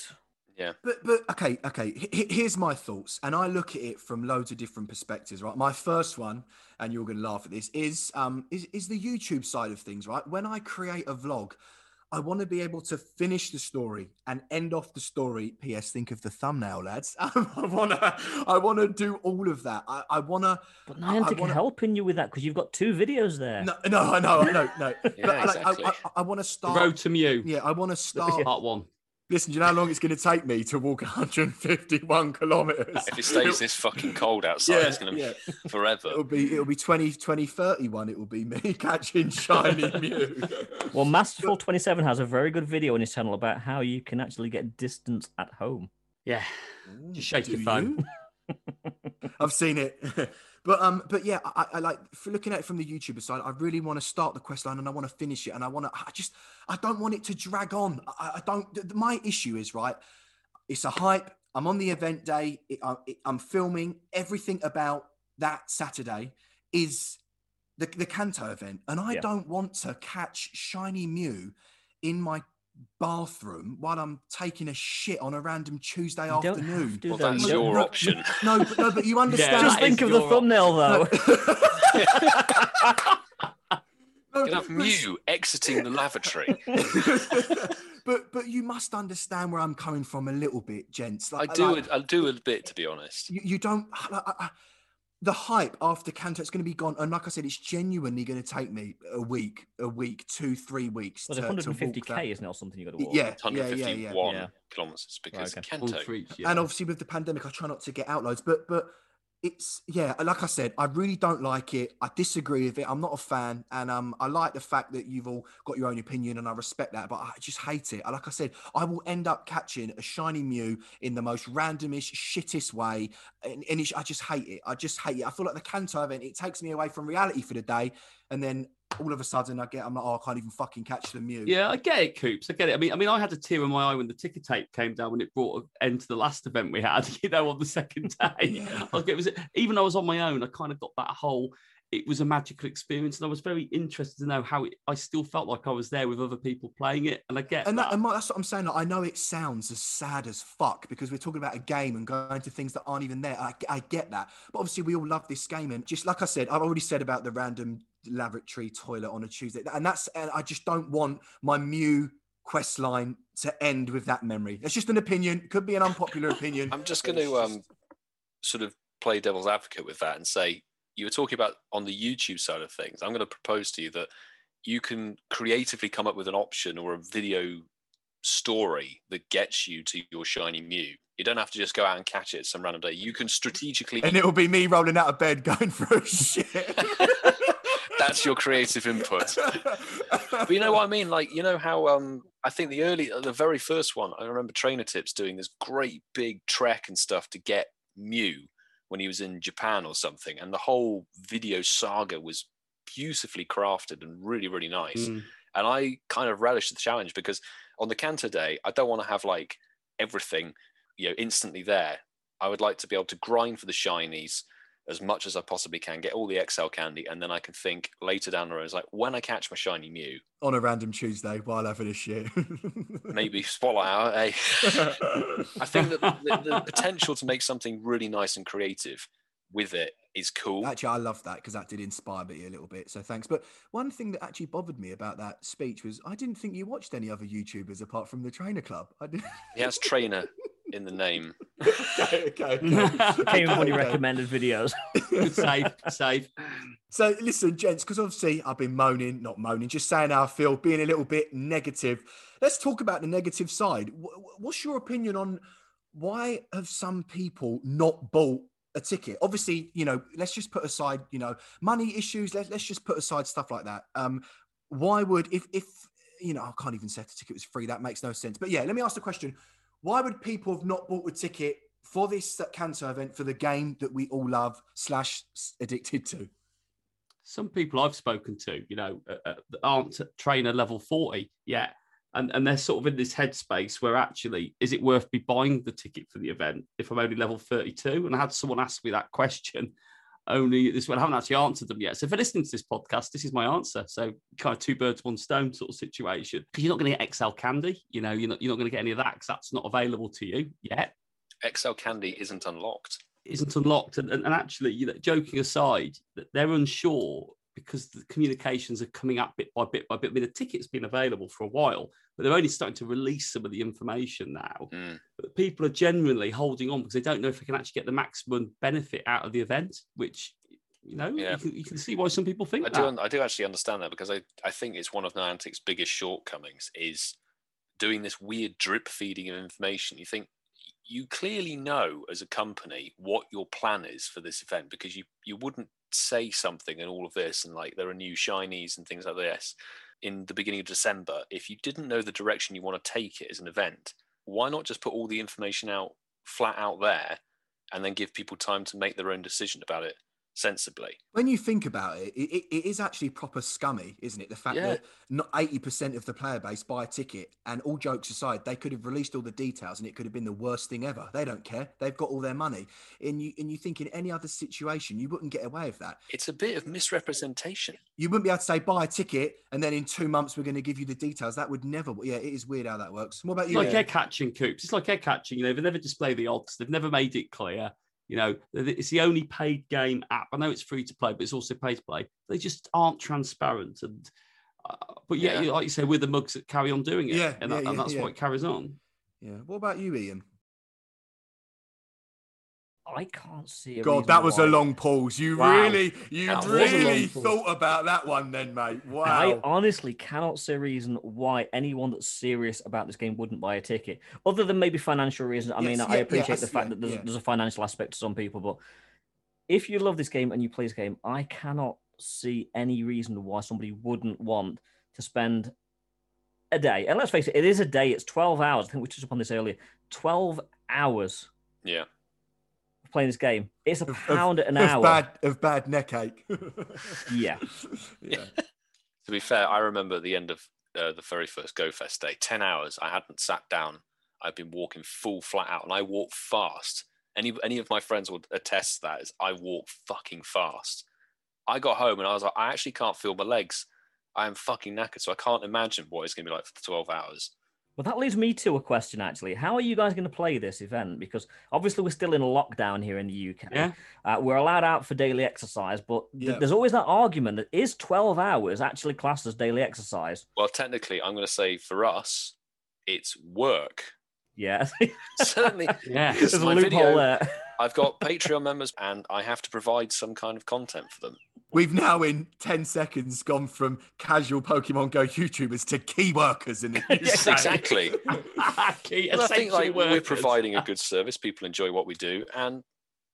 Yeah.
But but okay, okay. h- h- Here's my thoughts, and I look at it from loads of different perspectives. Right, my first one, and you're going to laugh at this, is um is is the YouTube side of things. Right, when I create a vlog, I want to be able to finish the story and end off the story. P.S. Think of the thumbnail, lads. I wanna I wanna do all of that. I, I wanna
But
I- I
Niantic
wanna-
are helping you with that because you've got two videos there.
no no I know no no.
Yeah,
but like,
exactly.
I, I, I want to
The
start.
road to Mew.
Yeah, I want to start.
Part one.
Listen, do you know how long it's going to take me to walk 151 kilometers?
if it stays this fucking cold outside,
yeah,
it's going to be
yeah.
forever.
It'll be it'll be 20 20 31 it will be me catching shiny Mew.
Well, Masterful 27 has a very good video on his channel about how you can actually get distance at home.
Yeah, just shake your phone.
you? I've seen it. But um, but yeah, I, I like for looking at it from the YouTuber side. I really want to start the quest line and I want to finish it, and I want to. I just, I don't want it to drag on. I, I don't. My issue is right. It's a hype. I'm on the event day. It, I, it, I'm filming everything about that Saturday. Is the the Kanto event, and I
Yeah.
don't want to catch shiny Mew in my bathroom while I'm taking a shit on a random Tuesday
You don't
afternoon.
have to,
Well,
though.
that's
You
your
no,
option.
No, but no, but you understand.
Just think of the
your
thumbnail, though.
No,
You can have Mew exiting the lavatory.
but but you must understand where I'm coming from a little bit, gents.
I do.
like,
it- I do a bit, to be honest.
you, you don't. like, I- I- the hype after Kanto is going to be gone, and like I said, it's genuinely going to take me a week, a week, two, three weeks.
Well,
to, to
150k, is now something you got to walk?
Yeah,
It's
yeah, yeah, yeah.
151
Yeah.
kilometers because
Okay.
One
Kanto.
for yeah.
And obviously with the pandemic, I try not to get outloads, but but it's yeah, like I said, I really don't like it. I disagree with it. I'm not a fan, and um, I like the fact that you've all got your own opinion, and I respect that. But I just hate it. Like I said, I will end up catching a shiny Mew in the most randomish, shittest way, and, and I just hate it. I just hate it. I feel like the Kanto event it takes me away from reality for the day, and then all of a sudden I get I'm like, oh, I can't even fucking catch the Mew.
Yeah, I get it, Coops. I get it. I mean, I mean, I had a tear in my eye when the ticker tape came down when it brought an end to the last event we had. You know, on the second day.
Yeah.
Like it was even though I was on my own, I kind of got that whole. It was a magical experience, and I was very interested to know how it, I still felt like I was there with other people playing it. And I get
And, that,
that.
and my- that's what I'm saying. like, I know it sounds as sad as fuck because we're talking about a game and going to things that aren't even there. I, I get that. But obviously, we all love this game. And just like I said, I've already said about the random lavatory toilet on a Tuesday. And that's, and I just don't want my Mew quest line to end with that memory. It's just an opinion. Could be an unpopular opinion.
I'm just going to um, sort of play devil's advocate with that and say you were talking about on the YouTube side of things. I'm going to propose to you that you can creatively come up with an option or a video story that gets you to your shiny Mew. You don't have to just go out and catch it some random day. You can strategically.
and it'll be me rolling out of bed going through a shit.
That's your creative input. but you know what I mean? Like, you know how um I think the early the very first one, I remember Trainer Tips doing this great big trek and stuff to get Mew when he was in Japan or something. And the whole video saga was beautifully crafted and really, really nice.
Mm.
And I kind of relished the challenge because on the Kanto day, I don't want to have like everything, you know, instantly there. I would like to be able to grind for the shinies as much as I possibly can, get all the XL candy, and then I can think later down the road, it's like when I catch my shiny Mew,
on a random Tuesday while having a shit.
maybe spotlight out. eh? I think that the, the potential to make something really nice and creative with it is cool.
Actually, I love that because that did inspire me a little bit. So thanks. But one thing that actually bothered me about that speech was I didn't think you watched any other YouTubers apart from the Trainer Club. I didn't.
He has trainer in the name.
Okay, okay, okay.
Came with one of your
Okay.
recommended videos.
Good save, good save.
So listen, gents, because obviously I've been moaning, not moaning, just saying how I feel, being a little bit negative. Let's talk about the negative side. Wh- wh- What's your opinion on why have some people not bought a ticket? Obviously, you know, let's just put aside, you know, money issues. Let's let's just put aside stuff like that. Um, why would if if you know I can't even say the ticket was free? That makes no sense. But yeah, let me ask the question: Why would people have not bought a ticket for this Kanto event for the game that we all love slash addicted to?
some people I've spoken to, you know, uh, uh, aren't trainer level 40 yet. And, and they're sort of in this headspace where actually, is it worth me buying the ticket for the event if I'm only level 32? And I had someone ask me that question only this one. I haven't actually answered them yet. So if you're listening to this podcast, this is my answer. So kind of two birds, one stone sort of situation. Because you're not going to get XL candy, you know, you're not, you're not going to get any of that because that's not available to you yet
XL candy isn't unlocked.
isn't unlocked. And, and, and actually, you know, joking aside, that they're unsure because the communications are coming up bit by bit by bit. I mean, the ticket's been available for a while, but they're only starting to release some of the information now.
Mm.
But people are generally holding on because they don't know if they can actually get the maximum benefit out of the event, which you know,
Yeah.
you, can, you can see why some people think
I
that.
do, I do actually understand that because I, I think it's one of Niantic's biggest shortcomings is doing this weird drip feeding of information. You think you clearly know as a company what your plan is for this event because you, you wouldn't say something and all of this and like there are new shinies and things like this in the beginning of December. If you didn't know the direction you want to take it as an event, why not just put all the information out flat out there and then give people time to make their own decision about it sensibly.
When you think about it, it, it, it is actually proper scummy, isn't it? The fact
Yeah.
that not eighty percent of the player base buy a ticket, and all jokes aside, they could have released all the details, and it could have been the worst thing ever. They don't care; they've got all their money. And you and you think in any other situation, you wouldn't get away with that.
It's a bit of misrepresentation.
You wouldn't be able to say buy a ticket, and then in two months we're going to give you the details. That would never. Yeah, it is weird how that works. What about
It's
you?
like
Ian?
egg catching coops. It's like egg catching. You know, they never display the odds. They've never made it clear. You know, it's the only paid game app. I know it's free to play, but it's also pay to play. They just aren't transparent. And uh, but yeah,
Yeah.
like you say, we're the mugs that carry on doing it.
Yeah,
and,
yeah,
that, and that's
yeah.
why it carries on.
Yeah. What about you, Ian?
I can't see. A
God, that was a long pause. You
Wow.
really, you
That
really thought about that one, then, mate. Wow.
I honestly cannot see a reason why anyone that's serious about this game wouldn't buy a ticket, other than maybe financial reasons. I mean,
Yes,
I
yeah, yeah,
appreciate
I
the fact
yeah,
that there's,
yeah.
there's a financial aspect to some people, but if you love this game and you play this game, I cannot see any reason why somebody wouldn't want to spend a day. And let's face it, it is a day. It's 12 hours. I think we touched upon this earlier. 12 hours
Yeah.
Of playing this game. It's a
Of- of-
pound an
of
hour.
bad of bad neck ache.
Yeah.
yeah.
To be fair, I remember at the end of uh, the very first Go Fest day, 10 hours, I hadn't sat down. I'd been walking full flat out and I walk fast. Any, any of my friends would attest to that is I walk fucking fast. I got home and I was like, I actually can't feel my legs. I am fucking knackered. So I can't imagine what it's going to be like for the 12 hours.
Well, that leads me to a question actually. How are you guys going to play this event? Because obviously we're still in lockdown here in the UK.
Yeah.
Uh, we're allowed out for daily exercise, but th-
Yeah.
there's always that argument that is 12 hours actually classed as daily exercise?
Well, technically, I'm going to say for us, it's work.
Yeah.
Certainly,
Yeah.
There's a loophole
video-
there.
I've got Patreon members and I have to provide some kind of content for them.
We've now in 10 seconds gone from casual Pokemon Go YouTubers to key workers in the
Yes,
UK.
exactly.
Key-
Well, I think like
essentially
we're providing a good service. People enjoy what we do, and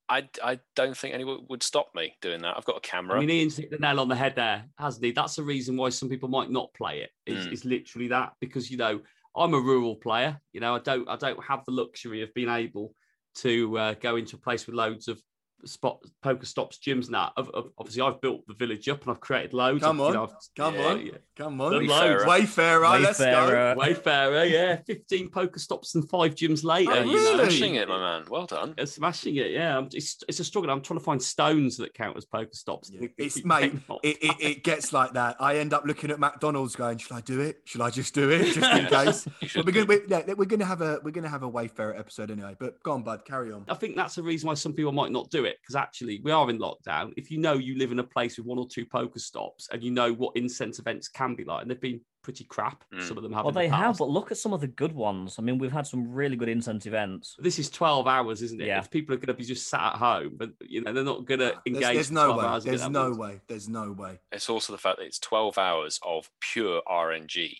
I I don't think anyone would stop me doing that. I've got a camera.
I mean, Ian's hit the nail on the head there, hasn't he? That's the reason why some people might not play it. it. Is,
Mm.
is literally that because you know I'm a rural player. You know, I don't I don't have the luxury of being able to uh, go into a place with loads of spot Pokestops, gyms, and that. Of- of- Obviously, I've built the village up and I've created loads.
Come
of,
on,
you know,
Come
yeah,
on.
yeah.
Come on.
Wayfarer.
Wayfarer, let's go.
Wayfarer.
Wayfarer, yeah, 15 Pokestops and five gyms later.
Oh,
you know.
really?
Smashing it, my man. Well done.
Yeah, smashing it, yeah. I'm- It's, it's a struggle. I'm trying to find stones that count as Pokestops.
Yeah, It's mate, it, it, it gets like that. I end up looking at McDonald's, going, "Should I do it? Should I just do it, just in case?" But we're gonna,
do.
we, yeah, we're gonna have a we're gonna have a Wayfarer episode anyway. But go on, bud, carry on.
I think that's the reason why some people might not do it because actually we are in lockdown. If you know you live in a place with one or two Pokestops and you know what incense events can be like, and they've been pretty crap.
Mm.
Some of them have.
Well,
in the
they have, but look at some of the good ones. I mean, we've had some really good incense events.
This is 12 hours, isn't it?
Yeah.
If people are going to be just sat at home, but you know they're not going to engage.
There's, there's no way.
hours
There's no
once.
way. There's no way.
It's also the fact that it's 12 hours of pure RNG.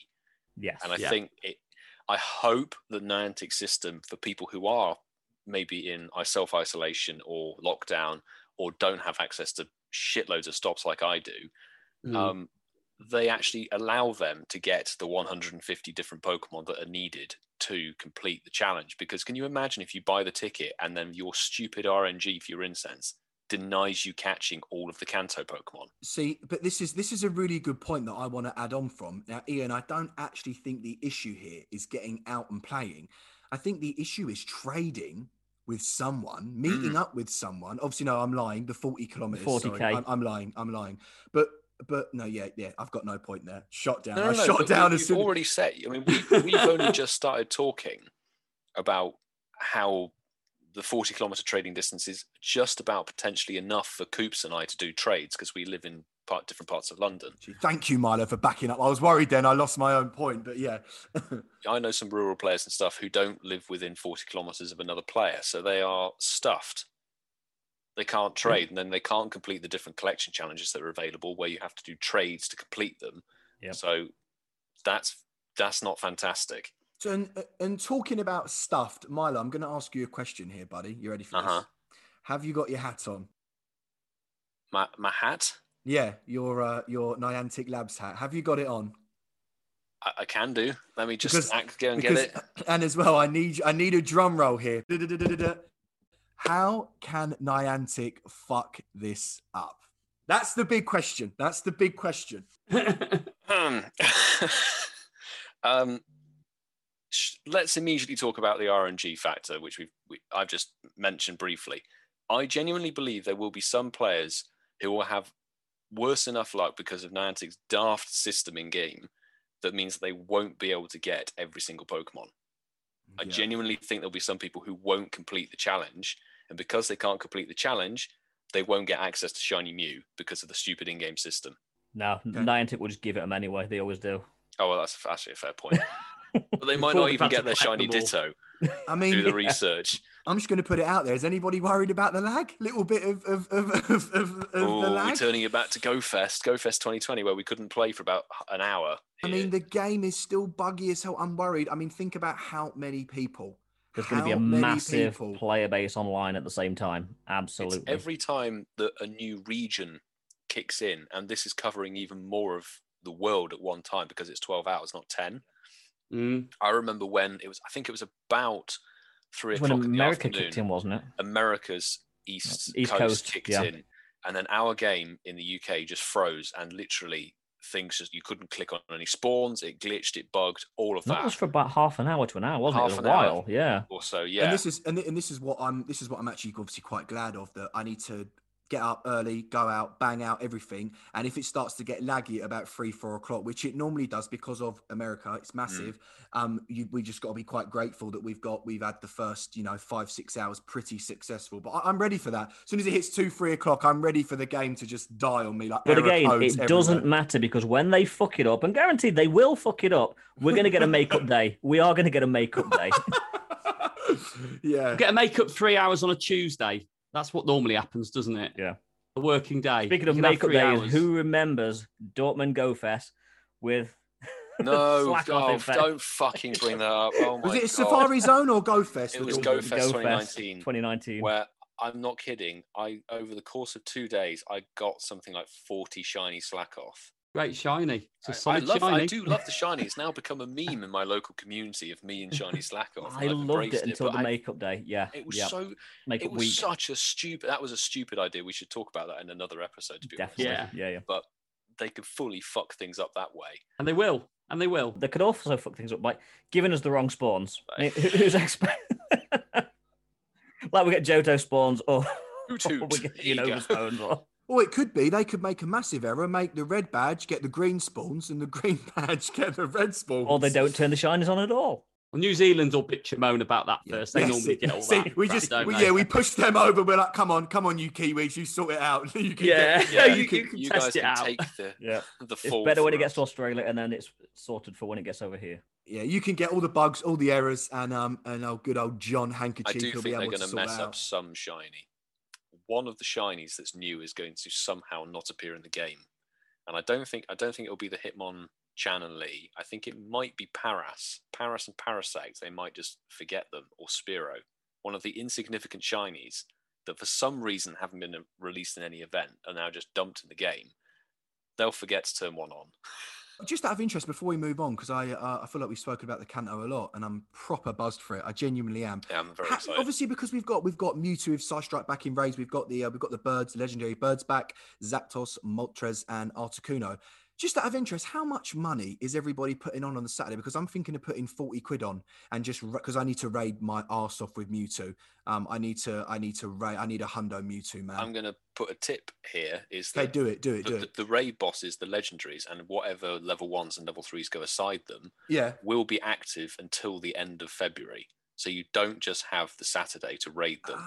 Yes.
And I
Yeah.
think it, I hope the Niantic system for people who are maybe in self isolation or lockdown or don't have access to shitloads of stops like I do,
Mm.
um, they actually allow them to get the 150 different Pokemon that are needed to complete the challenge. Because can you imagine if you buy the ticket and then your stupid RNG for your incense denies you catching all of the Kanto Pokemon?
See, but this is this is a really good point that I want to add on from. Now, Ian, I don't actually think the issue here is getting out and playing. I think the issue is trading with someone, meeting mm. up with someone. Obviously, no, I'm lying. The 40 kilometers.
40K.
sorry. I'm, I'm lying. I'm lying. But but no, yeah, yeah, I've got no point there. Shot down.
No,
I
no, no.
shot down
we,
as soon.
already said. I mean, we, we've only just started talking about how the 40 kilometer trading distance is just about potentially enough for Coops and I to do trades because we live in part, different parts of London.
Thank you, Milo, for backing up. I was worried then. I lost my own point, but yeah.
I know some rural players and stuff who don't live within 40 kilometers of another player, so they are stuffed. They can't trade, and then they can't complete the different collection challenges that are available where you have to do trades to complete them.
Yep.
So that's that's not fantastic.
So, and, and talking about stuffed, Milo, I'm going to ask you a question here, buddy. You ready for
Uh-huh.
this? Have you got your hat on?
My my hat.
Yeah, your uh, your Niantic Labs hat. Have you got it on?
I, I can do. Let me just
Because-
act, go and get it.
and as well, I need I need a drum roll here. How can Niantic fuck this up? That's the big question. That's the big question.
Um, um, sh- let's immediately talk about the RNG factor, which we've we, I've just mentioned briefly. I genuinely believe there will be some players who will have worse enough luck because of Niantic's daft system in game that means they won't be able to get every single Pokemon. I genuinely think there'll be some people who won't complete the challenge, and because they can't complete the challenge, they won't get access to Shiny Mew because of the stupid in-game system.
No,
Okay.
Niantic will just give it them anyway. They always do.
Oh well, that's actually a fair point. But they might not even get their shiny
them all.
ditto
I
through
mean,
the research.
I'm just going to put it out there. Is anybody worried about the lag? Little bit of of of, of, of, of the
Oh, we're turning it back to GoFest, GoFest 2020, where we couldn't play for about an hour.
I mean, the game is still buggy as hell. I'm worried. I mean, think about how many people.
There's going to be a massive
people-
player base online at the same time.
it's
Absolutely.
every time that a new region kicks in, and this is covering even more of the world at one time because it's 12 hours, not 10.
Mm.
I remember when it was, I think it was about three
It was
o'clock
when
in the
America
afternoon.
kicked in, wasn't it?
America's East,
East
Coast,
Coast,
kicked
yeah.
in, and then our game in the UK just froze, and literally things just you couldn't click on any spawns. It glitched, it bugged, all of
That
that.
was for about half an hour to an hour, wasn't it?
Half
It was
an
a
hour.
while. Yeah.
Also, yeah,
And this is and, thi- and this is what I'm this is what I'm actually obviously quite glad of that I need to get up early, go out, bang out everything. And if it starts to get laggy at about three, four o'clock, which it normally does because of America, it's massive. Um, you, we just got to be quite grateful that we've got we've had the first you know five six hours pretty successful. But I, I'm ready for that. As soon as it hits two, three o'clock, I'm ready for the game to just die on me like.
But again,
codes
it doesn't matter because when they fuck it up, and guaranteed they will fuck it up, we're going to get a makeup day. We are going to get a makeup day.
yeah.
Get a makeup three hours on a Tuesday. That's what normally happens, doesn't it?
Yeah.
A working day.
Speaking of makeup days,
hours.
who remembers Dortmund Go Fest with
no,
slack
oh,
in
don't fucking bring that up. Oh my
Was it
God.
Safari Zone or Go Fest?
It was
that
Go Fest 2019,
2019.
where I'm not kidding. I over the course of two days, I got something like 40 shiny Slakoth.
Great shiny. It's a
I, I
solid
love,
shiny.
I do love the shiny. It's now become a meme in my local community of me and shiny slack off.
I loved it until
but
the
I-
makeup day. Yeah.
It was
yeah.
so.
makeup
It was
week.
such a stupid. That was a stupid idea. We should talk about that in another episode. To be honest.
Definitely.
Yeah.
Yeah. But
they could fully fuck things up that way.
And they will. And they will.
They could also fuck things up by giving us the wrong spawns. I mean, who's expect? like we get Johto spawns or,
Hoot
or we get
Here you
know
go.
spawns. Or...
Or it could be they could make a massive error, make the red badge get the green spawns, and the green badge get the red spawns.
or they don't turn the shiners on at all.
Well, New Zealand will bitch and moan about that
Yeah.
first. They
Yes,
normally
see-
get all
see,
that.
We
crap,
just, we, yeah, we push them over. We're like, come on, come on, you Kiwis, you sort it out. you can
Yeah.
get,
Yeah,
you,
you
you can
You
test
guys
it
can
out.
take the
Yeah.
the
It's better when
for
it gets to. Australia and then it's sorted for when it gets over here.
yeah, you can get all the bugs, all the errors, and um, and our good old John Handkerchief.
I
Handkerchief
do
will
think
be
they're
able
going
to
to
sort
mess
it
up
out.
some shiny. One of the shinies that's new is going to somehow not appear in the game, and I don't think I don't think it'll be the Hitmon Chan and Lee. I think it might be Paras, Paras and Parasect. They might just forget them or Spearow, one of the insignificant shinies that for some reason haven't been released in any event are now just dumped in the game. They'll forget to turn one on.
Just out of interest, before we move on, because I uh, I feel like we've spoken about the Kanto a lot, and I'm proper buzzed for it. I genuinely am.
Yeah, I'm very
Ha-
excited.
obviously, because we've got we've got Mewtwo with Psystrike back in raids, we've got the uh, we've got the birds, legendary birds back, Zapdos, Moltres, and Articuno. Just out of interest, how much money is everybody putting on on the Saturday? Because I'm thinking of putting forty quid on and just because I need to raid my arse off with Mewtwo. Um, I need to I need to raid I need a hundo Mewtwo man.
I'm going to put a tip here: is
okay,
that
do it, do it,
the,
do
the,
it.
the raid bosses, the legendaries, and whatever level ones and level threes go aside them
Yeah,
will be active until the end of February. So you don't just have the Saturday to raid them.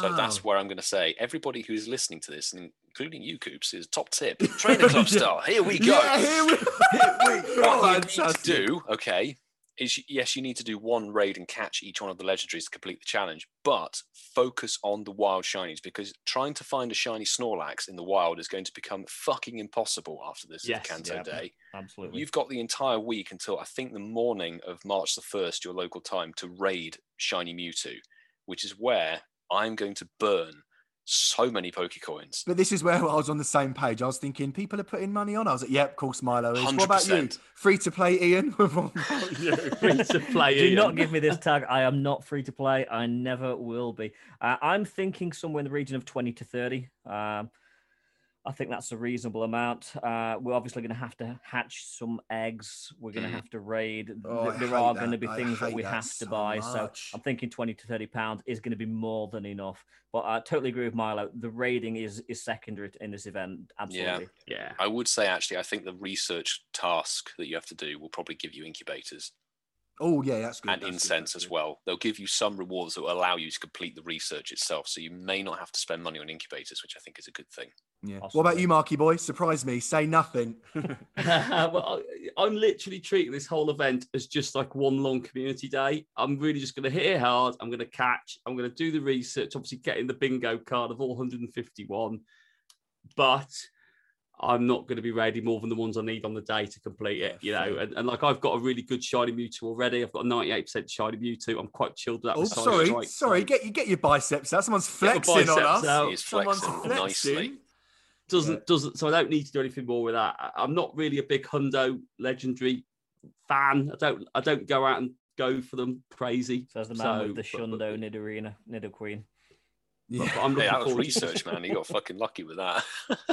So that's
Ah.
where I'm going to say everybody who is listening to this, and including you, Coops, is top tip. Trainer club
Yeah.
style. Here we go.
Yeah, here we, here we go.
what you need to do, okay, is yes, you need to do one raid and catch each one of the legendaries to complete the challenge, but focus on the wild shinies because trying to find a shiny Snorlax in the wild is going to become fucking impossible after this
Yes,
Kanto
yeah.
day.
Absolutely.
You've got the entire week until I think the morning of March the 1st, your local time, to raid Shiny Mewtwo, which is where I'm going to burn so many Pokecoins.
But this is where I was on the same page. I was thinking people are putting money on. I was like, yep, of course Milo is. What about you? Free to play, Ian?
Free to play.
Do
Ian.
not give me this tag. I am not free to play. I never will be. Uh, I'm thinking somewhere in the region of 20 to 30. Um, I think that's a reasonable amount. Uh, we're obviously going to have to hatch some eggs. We're going to
Mm.
have to raid.
Oh,
there
hate
are going to be things that we
that
have to
so
buy. So. I'm thinking 20 to 30 pounds is going to be more than enough. But I totally agree with Milo. The raiding is is secondary in this event. Absolutely.
Yeah.
I would say actually, I think the research task that you have to do will probably give you incubators
oh, yeah, that's good.
and
that's good,
incense
that's
as
good.
well. They'll give you some rewards that will allow you to complete the research itself. So you may not have to spend money on incubators, which I think is a good thing.
Yeah. What about you, Marky boy? Surprise me. Say nothing.
well, I, I'm literally treating this whole event as just like one long community day. I'm really just going to hit it hard. I'm going to catch. I'm going to do the research. Obviously, getting the bingo card of all 151, but I'm not going to be ready more than the ones I need on the day to complete it.
Yeah,
You know, and, and like I've got a really good shiny Mewtwo already. I've got a 98% shiny Mewtwo. I'm quite chilled with that.
Oh, sorry,
Strike,
sorry.
so-
Get you get your biceps out. Someone's flexing on us.
out.
He
Someone's
flexing nicely.
doesn't
Yeah.
doesn't so I don't need to do anything more with that. I- I'm not really a big Hundo legendary fan. I don't I don't go out and go for them crazy.
Says the man
So,
with the
but- but-
Shundo Nidorina, Nidoqueen.
Yeah.
But I'm
Hey,
looking
that was research, man. You got fucking lucky with that.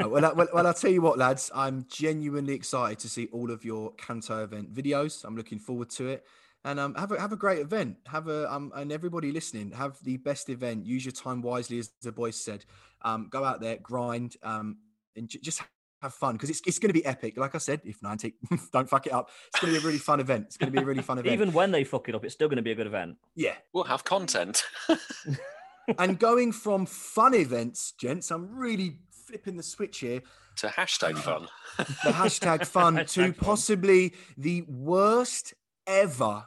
Uh, well, I, well, well, I'll tell you what, lads. I'm genuinely excited to see all of your Kanto event videos. I'm looking forward to it. And um, have a have a great event. Have a um, and everybody listening, have the best event. Use your time wisely, as the boys said. Um, go out there, grind, um, and j- just have fun because it's it's going to be epic. Like I said, if 90, don't fuck it up. It's going to be a really fun event. It's going to be a really fun event.
Even when they fuck it up, it's still going to be a good event.
yeah.
we'll have content.
And going from fun events, gents, I'm really flipping the switch here.
to hashtag fun.
the hashtag fun
Hashtag
to
fun.
possibly the worst ever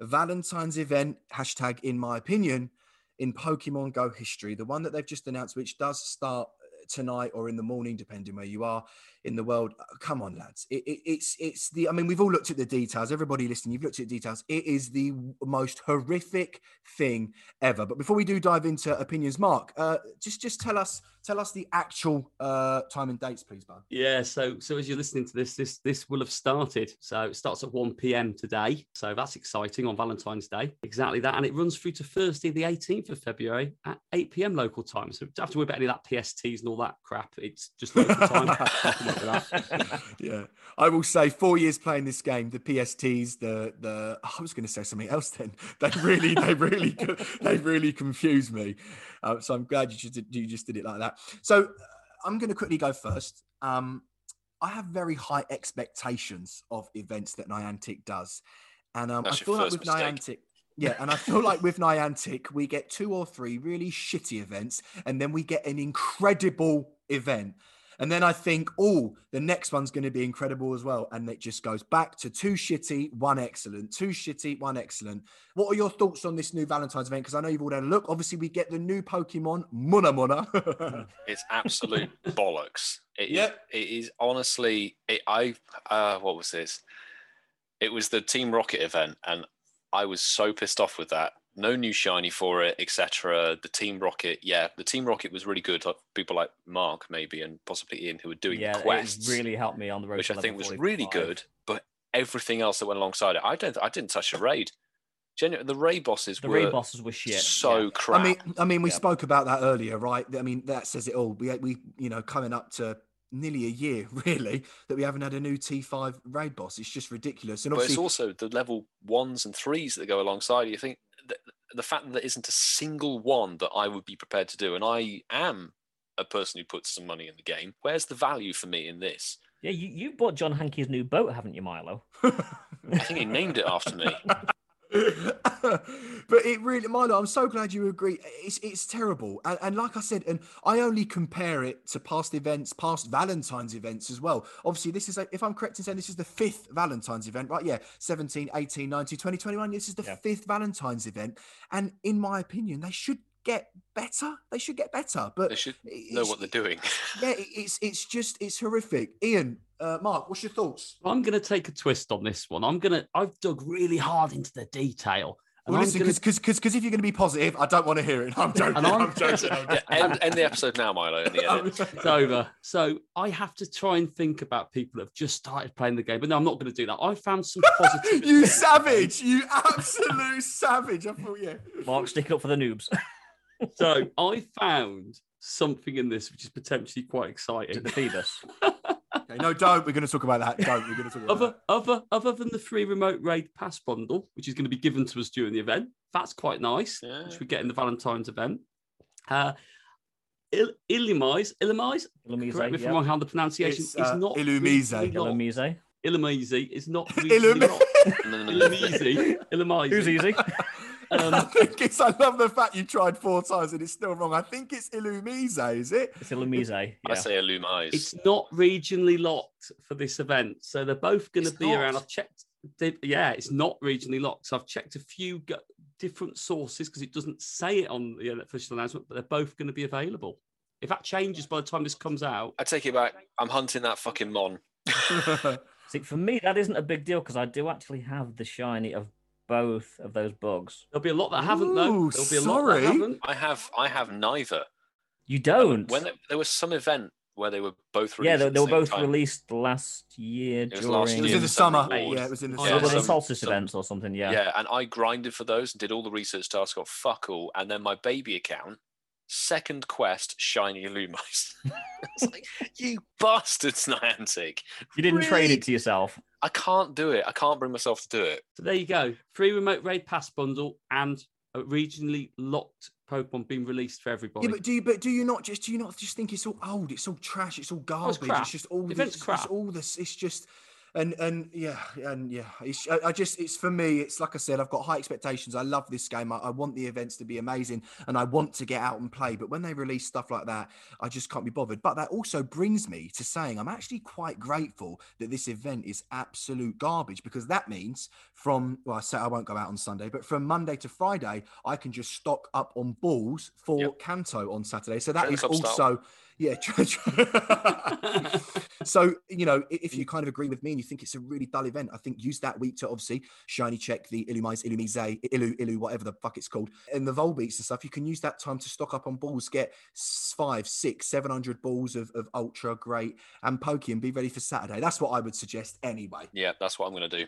Valentine's event, hashtag in my opinion, in Pokemon Go history. The one that they've just announced, which does start uh, tonight or in the morning, depending where you are in the world. Uh, Come on, lads. It, it, it's it's the. I mean, we've all looked at the details. Everybody listening, you've looked at the details. It is the most horrific thing ever. But before we do dive into opinions, Mark, uh, just just tell us tell us the actual uh, time and dates, please, bud.
Yeah, so so as you're listening to this, this this will have started. So it starts at 1 p.m. today. So that's exciting on Valentine's Day. Exactly that. And it runs through to Thursday, the 18th of February at 8 p.m. local time. So don't have to worry about any of that PSTs and all that crap. It's just local time. Nothing up with that.
yeah, I will say four years playing this game, the PSTs, the the I was going to say something else. Then they really, they really, they really confused me. Uh, so I'm glad you just did, you just did it like that. So uh, I'm going to quickly go first. Um, I have very high expectations of events that Niantic does, and um, I feel like with
mistake.
Niantic. Yeah, and I feel like with Niantic, we get two or three really shitty events, and then we get an incredible event. And then I think, oh, the next one's going to be incredible as well. And it just goes back to two shitty, one excellent, two shitty, one excellent. What are your thoughts on this new Valentine's event? Because I know you've all had a look. Obviously, we get the new Pokemon, Muna Muna.
It's absolute bollocks. It is.
Yep.
It is honestly. It, I. Uh, what was this? It was the Team Rocket event, and I was so pissed off with that. No new shiny for it, etc. The Team Rocket, yeah, the Team Rocket was really good. Like people like Mark, maybe, and possibly Ian, who were doing
yeah,
quests,
it really helped me on the road.
which
to
I think
level
was really good. But everything else that went alongside it, I don't. I didn't touch a raid. Genuinely, the raid bosses
The
were
raid bosses were shit.
so
yeah.
crap.
I mean, I mean, we
Yeah.
spoke about that earlier, right? I mean, that says it all. We, we, you know, coming up to nearly a year, really, that we haven't had a new T5 raid boss. It's just ridiculous. And
but it's also the level ones and threes that go alongside. You think the, the fact that there isn't a single one that I would be prepared to do, and I am a person who puts some money in the game. Where's the value for me in this?
Yeah, you, you bought John Hanke's new boat, haven't you, Milo?
I think he named it after me.
but it really, Milo, I'm so glad you agree. It's it's terrible, and, and like I said, and I only compare it to past events, past Valentine's events as well. Obviously, this is, a, if I'm correct in saying this is the fifth Valentine's event, right? Yeah, 17, 18, 19, 20, 21. This is the
Yeah.
fifth Valentine's event, and in my opinion, they should get better. They should get better, but
They should know what they're doing.
yeah, it's it's just it's horrific. Ian, uh, Mark, what's your thoughts?
I'm going to take a twist on this one. I'm going to, I've dug really hard into the detail And
Well,
I'm
listen,
gonna-
because if you're going to be positive, I don't want to hear it. I'm joking.
And
I'm,
I'm-
joking. I'm
Yeah, end, end the episode now, Milo. In the edit.
it's over. So I have to try and think about people that have just started playing the game. But no, I'm not going to do that. I found some positive.
you savage! You absolute savage! I thought, yeah.
Mark, stick up for the noobs.
So I found something in this which is potentially quite exciting.
the Feebas?
Okay, no, don't. We're going to talk about that. Don't. We're going to talk about
Other,
that.
other, other than the free remote raid pass bundle, which is going to be given to us during the event, that's quite nice,
Yeah.
which we get in the Valentine's event. Uh, Il- Illumise, Illumise,
Illumise,
correct me if
yeah.
I'm wrong how the pronunciation
It's,
is
uh,
not
Illumise.
regionally locked.
Illumise.
Illumise is not
Illum-
regionally locked.
No, no, no, no.
Illumise, Illumise.
Who's easy?
I
Um,
think it's. I love the fact you tried four times and it's still wrong. I think it's Illumise, is it?
It's Illumise.
I say Illumise.
it's not regionally locked for this event, so they're both going to
It's
be around. I've checked. they- yeah, it's not regionally locked. So I've checked a few go- different sources because it doesn't say it on the official announcement, but they're both going to be available. If that changes by the time this comes out,
I take it back. I'm hunting that fucking mon.
See, for me, that isn't a big deal because I do actually have the shiny of both of those bugs.
there'll be a lot that haven't though. There'll be a lot
sorry.
that haven't.
I have. I have neither.
You um, don't.
When there, there was some event where they were both released.
yeah, they, they were
same
both
time.
released last year
was
during.
last
it was in the summer.
rewards.
Yeah, it was in the
Oh,
Yeah,
they were the
some-
solstice
some-
events or something. Yeah.
Yeah, and I grinded for those and did all the research tasks, got fuck all, and then my baby account, second quest, shiny Illumise. it's like, you bastards, Niantic.
You didn't trade it to yourself.
I can't do it. I can't bring myself to do it.
So there you go. Free remote raid pass bundle and a regionally locked Pokemon being released for everybody.
Yeah, but do you but do you not just do you not just think it's all old? It's all trash. It's all oh, garbage.
crap.
It's just all
The
this.
event's
It's
crap.
all this. It's just. And and yeah and yeah, it's, I, I just it's for me. It's like I said, I've got high expectations. I love this game. I, I want the events to be amazing, and I want to get out and play. But when they release stuff like that, I just can't be bothered. But that also brings me to saying I'm actually quite grateful that this event is absolute garbage because that means from well, I say I won't go out on Sunday, but from Monday to Friday, I can just stock up on balls for
Yep.
Kanto on Saturday. So that
Training
is
club style.
also yeah. so you know, if you kind of agree with me and you think it's a really dull event, I think use that week to obviously shiny check the Illumise, Illumise, Illu, Illu, whatever the fuck it's called, and the Volbeats and stuff. You can use that time to stock up on balls, get five, six, seven hundred balls of, of ultra great and pokey, and be ready for Saturday. That's what I would suggest anyway.
Yeah, that's what I'm going to do.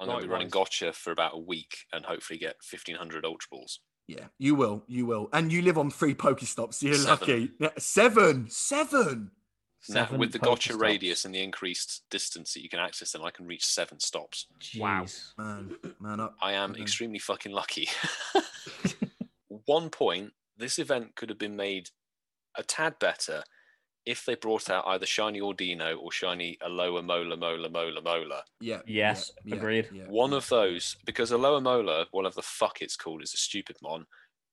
I'm going to be running gotcha for about a week and hopefully get 1,500 Ultra Balls.
Yeah, you will, you will, and you live on three Pokestops. So you're
Seven.
lucky. Seven, seven.
Now, with the gotcha
Pokestops.
radius and the increased distance that you can access them, I can reach seven stops.
Wow.
Man, man up.
I am
Mhm.
extremely fucking lucky. One point, this event could have been made a tad better if they brought out either Shiny Audino or Shiny Aloha Mola Mola Mola Mola.
Yeah.
Yes,
yeah,
agreed.
yeah,
One of those, because Aloha Mola, whatever the fuck it's called, is a stupid mon,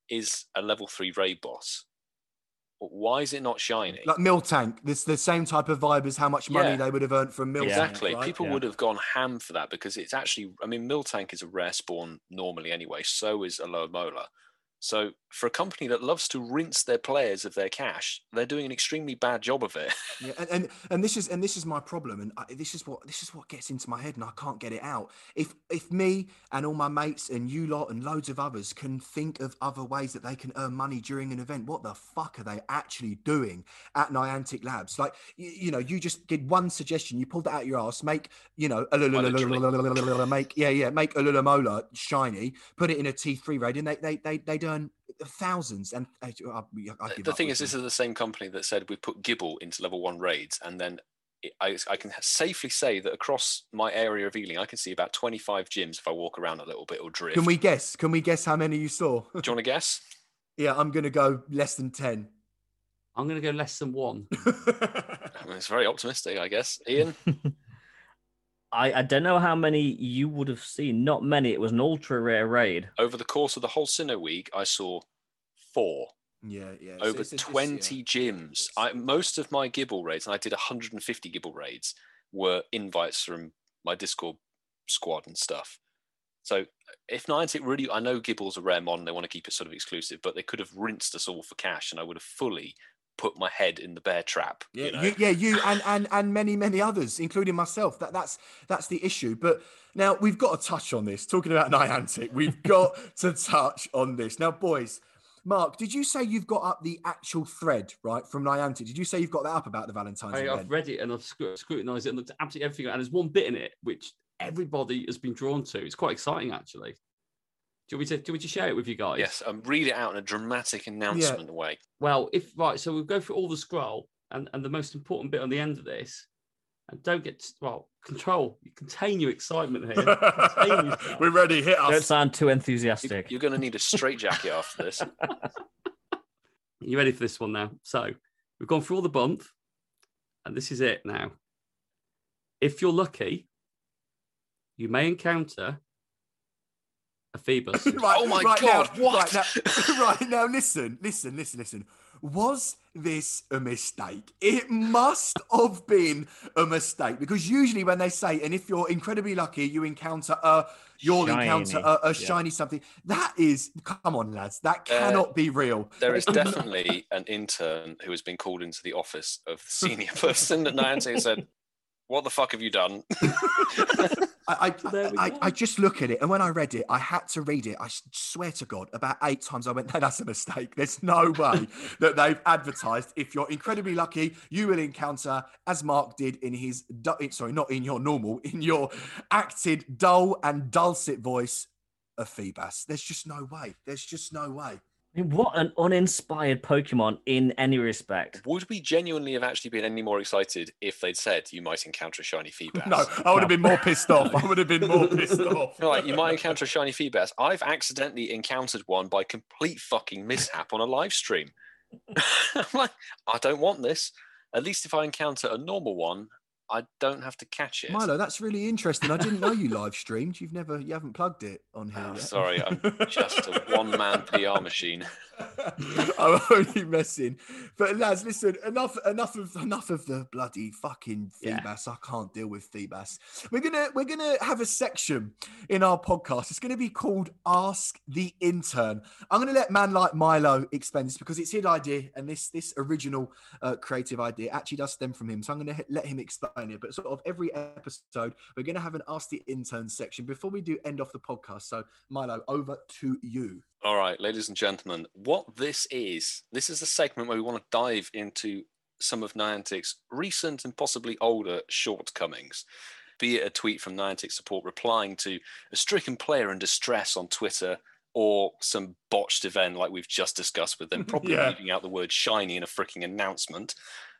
is a level three raid boss. Why is it not shiny?
like Miltank. This the same type of vibe as how much money
Yeah.
they would have earned from Mill
Yeah.
Tank.
Exactly.
right?
People
Yeah.
would have gone ham for that because it's actually, I mean, Miltank is a rare spawn normally anyway. So is Aloha Mola. So for a company that loves to rinse their players of their cash, they're doing an extremely bad job of it.
Yeah, and, and and this is and this is my problem, and I, this is what this is what gets into my head, and I can't get it out. If if me and all my mates and you lot and loads of others can think of other ways that they can earn money during an event, what the fuck are they actually doing at Niantic Labs? Like you, you know, you just did one suggestion, you pulled that out of your ass, make you know, make yeah yeah, make a shiny, put it in a T three raid, and they they they they'd earn thousands. And I, I, I give
the
up
thing
with
is, this is the same company that said we put Gible into level one raids, and then I, I can safely say that across my area of Ealing, I can see about 25 gyms if I walk around a little bit or drift.
Can we guess? Can we guess how many you saw?
Do you want to guess?
yeah, I'm gonna go less than ten.
I'm going to go less than one.
I mean, it's very optimistic, I guess. Ian,
I, I don't know how many you would have seen. Not many. It was an ultra rare raid.
over the course of the whole Sinnoh week, I saw four.
yeah, yeah.
over
it's- it's-
20
yeah.
gyms. I, most of my Gible raids, and I did 150 Gible raids, were invites from my Discord squad and stuff. So if Niantic really, I know Gible's a rare mod and they want to keep it sort of exclusive, but they could have rinsed us all for cash and I would have fully put my head in the bear trap.
Yeah,
you know?
you, yeah, you and, and and many many others, including myself. That that's that's the issue. But now we've got to touch on this. Talking about Niantic, we've got to touch on this. Now, boys, Mark, did you say you've got up the actual thread right from Niantic? Did you say you've got that up about the Valentine's
I,
event?
I've read it and I've scru- scrutinised it and looked at absolutely everything. And there's one bit in it which everybody has been drawn to. It's quite exciting, actually. Do you want me to, do you want me to share it with you guys?
Yes, um, read it out in a dramatic announcement way.
Well, if right, so we'll go through all the scroll and, and the most important bit on the end of this. And don't get well, control, you contain your excitement here. Contain.
We're ready. Hit
Don't sound too enthusiastic.
You're going to need a straitjacket after this.
you ready for this one now? So we've gone through all the bump, and this is it now. If you're lucky, you may encounter a Feebas.
right,
Oh my
right
God,
Now,
what?
Right now, right now, listen, listen, listen, listen. Was this a mistake? It must have been a mistake because usually when they say, and if you're incredibly lucky, you encounter a, you'll encounter
Shiny,
a, a
yeah.
shiny something. That is, come on, lads, that
Uh,
cannot be real.
There is definitely an intern who has been called into the office of the senior person at Niantic and said, What the fuck have you done?
I, I, I. I just look at it, and when I read it, I had to read it. I swear to God, about eight times I went, "No, that's a mistake. There's no way that they've advertised. If you're incredibly lucky, you will encounter, as Mark did in his, sorry, not in your normal, in your acted dull and dulcet voice, a Feebas. There's just no way. There's just no way.
I mean, what an uninspired Pokemon in any respect.
Would we genuinely have actually been any more excited if they'd said you might encounter a shiny Feebas?
No, I would have been more pissed off. I would have been more pissed off.
You're you might encounter a shiny Feebas. I've accidentally encountered one by complete fucking mishap on a live stream. I'm like, I don't want this. At least if I encounter a normal one, I don't have to catch it.
Milo, that's really interesting. I didn't know you live streamed. You've never, you haven't plugged it on here.
Oh,
yet.
sorry, I'm just a one man PR machine.
I'm only messing. But lads, listen, enough enough of enough of the bloody fucking
Yeah.
I can't deal with Feebas. We're gonna we're gonna have a section in our podcast. It's gonna be called Ask the Intern. I'm gonna let man like Milo explain this because it's his idea and this this original uh, creative idea actually does stem from him. So I'm gonna let him explain But sort of every episode, we're gonna have an Ask the Intern section before we do end off the podcast. So Milo, over to you.
All right, ladies and gentlemen, what this is, this is a segment where we want to dive into some of Niantic's recent and possibly older shortcomings. Be it a tweet from Niantic support replying to a stricken player in distress on Twitter, or some botched event like we've just discussed with them, probably
Yeah.
leaving out the word shiny in a freaking announcement.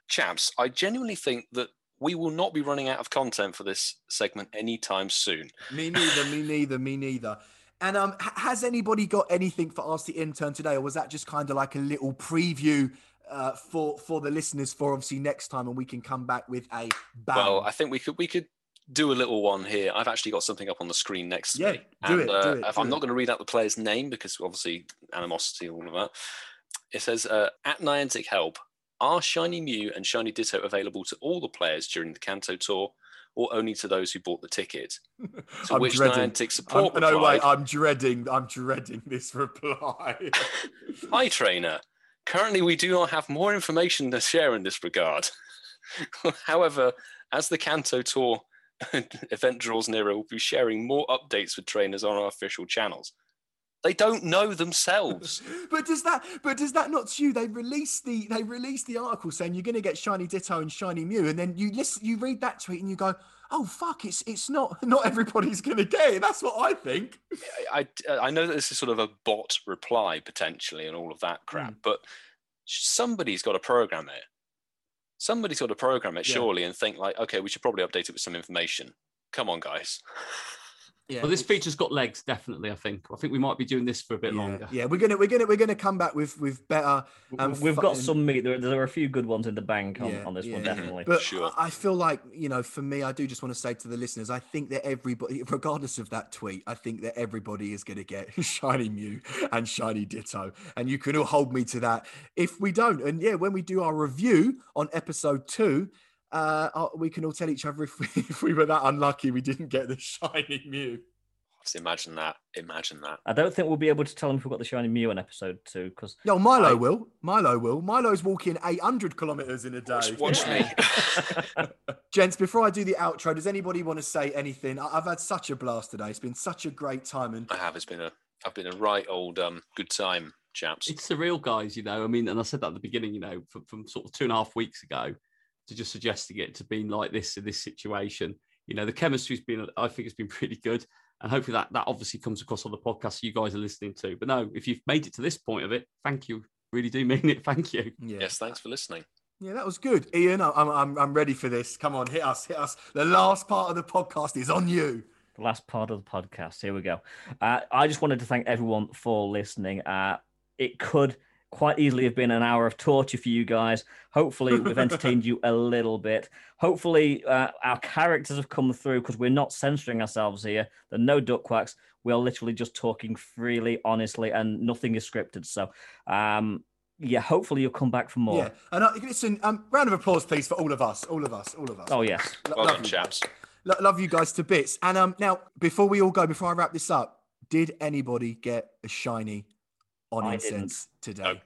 Chaps, I genuinely think that we will not be running out of content for this segment anytime soon.
Me neither. me neither. Me neither. And um, has anybody got anything for Ask the Intern today, or was that just kind of like a little preview uh, for for the listeners for obviously next time, and we can come back with a bang?
Well, I think we could we could do a little one here. I've actually got something up on the screen next to
Yeah,
me.
do
and,
it,
uh,
do it,
If
do
I'm
it.
not going to read out the player's name because obviously animosity, and all of that. It says uh, at Niantic Help, are Shiny Mew and Shiny Ditto available to all the players during the Kanto tour, or only to those who bought the ticket? To
I'm
which
dreading.
Niantic
I'm,
support
no way. I'm dreading. I'm dreading this reply.
Hi, trainer. Currently, we do not have more information to share in this regard. However, as the Kanto Tour event draws nearer, we'll be sharing more updates with trainers on our official channels. They don't know themselves.
but does that? But does that not to you? They release the they release the article saying you're going to get shiny Ditto and shiny Mew, and then you listen, you read that tweet and you go, oh fuck, it's it's not not everybody's going to get it. That's what I think.
I, I, I know that this is sort of a bot reply potentially and all of that crap, hmm. but somebody's got to program it. Somebody's got to program it
Yeah.
surely and think like, okay, we should probably update it with some information. Come on, guys.
Yeah.
Well, this feature's got legs, definitely. I think. I think we might be doing this for a bit
yeah,
longer.
yeah, we're gonna we're gonna we're gonna come back with with better. Um,
We've
fu-
got some meat. There, there are a few good ones in the bank on,
Yeah,
on this one,
yeah.
definitely.
But
Sure.
I I feel like, you know, for me, I do just want to say to the listeners, I think that everybody, regardless of that tweet, I think that everybody is going to get Shiny Mew and Shiny Ditto. And you can all hold me to that if we don't. And yeah, when we do our review on episode two, uh, uh, we can all tell each other if we, if we were that unlucky we didn't get the Shiny Mew.
Just imagine that. Imagine that.
I don't think we'll be able to tell them if we've got the shiny Mew in episode two because
Yo, Milo
I-
will. Milo will. Milo's walking 800 kilometers in a day.
Watch, watch me.
Gents, before I do the outro, does anybody want to say anything? I- I've had such a blast today. It's been such a great time. And
I have. It's been a. I've been a right old um good time, chaps.
It's surreal, guys. You know, I mean, and I said that at the beginning. You know, from, from sort of two and a half weeks ago, to just suggesting it to being like this in this situation. You know, the chemistry's been, I think, it's been pretty good, and hopefully that that obviously comes across on the podcast you guys are listening to. But no, if you've made it to this point of it, thank you. Really do mean it. Thank you.
yeah.
Yes, thanks for listening.
Yeah, that was good. Ian, I- I'm, I'm, I'm ready for this. Come on, hit us, hit us. The last part of the podcast is on you.
the last part of the podcast. Here we go. Uh, I just wanted to thank everyone for listening. Uh, it could quite easily have been an hour of torture for you guys. Hopefully, we've entertained you a little bit. Hopefully, uh, our characters have come through because we're not censoring ourselves here. There are no duck quacks. We're literally just talking freely, honestly, and nothing is scripted. So, um, yeah, hopefully you'll come back for more.
Yeah. And uh, listen, um, round of applause, please, for all of us. All of us. All of us.
Oh, yes.
Lo-
Well
love
done,
you
chaps.
guys. Love you guys to bits. And um, now, before we all go, before I wrap this up, did anybody get a shiny on
I didn't.
incense today?
No.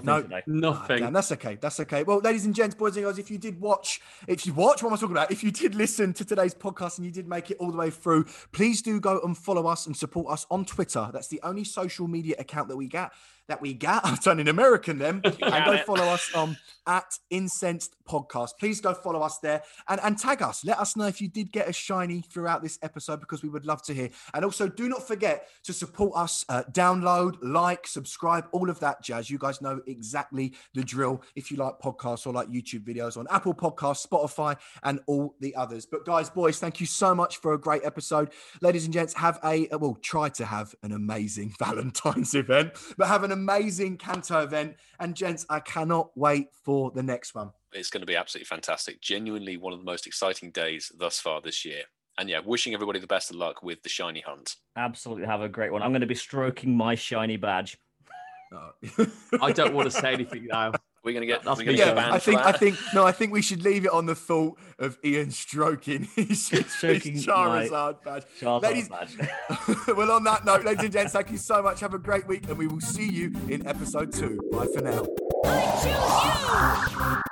Nothing
No.
today.
Nothing.
Ah, damn, that's okay. That's okay. Well, ladies and gents, boys and girls, if you did watch, if you watch, what am I talking about? If you did listen to today's podcast and you did make it all the way through, please do go and follow us and support us on Twitter. That's the only social media account that we got. That we got. I'm turning American then. and go
it.
follow us on at Incensed Podcast. Please go follow us there and, and tag us. Let us know if you did get a shiny throughout this episode because we would love to hear. And also, do not forget to support us. Uh, download, like, subscribe, all of that jazz. You guys know exactly the drill if you like podcasts or like YouTube videos on Apple Podcasts, Spotify, and all the others. But guys, boys, thank you so much for a great episode. Ladies and gents, have a well, try to have an amazing Valentine's event, but have an amazing Kanto event. And gents, I cannot wait for the next one.
It's going to be absolutely fantastic. Genuinely one of the most exciting days thus far this year. And yeah, wishing everybody the best of luck with the shiny hunt.
Absolutely have a great one. I'm going to be stroking my shiny badge.
Uh,
I don't want to say anything now.
We're going to get.
That's
we're going to get
yeah,
banned
I think
for
I think no, I think we should leave it on the thought of Ian stroking his, his
Stroking my-
Charizard badge.
Charizard
Ladies-
badge.
well, on that note, ladies and gents, thank you so much. Have a great week, and we will see you in episode two. Bye for now.
I choose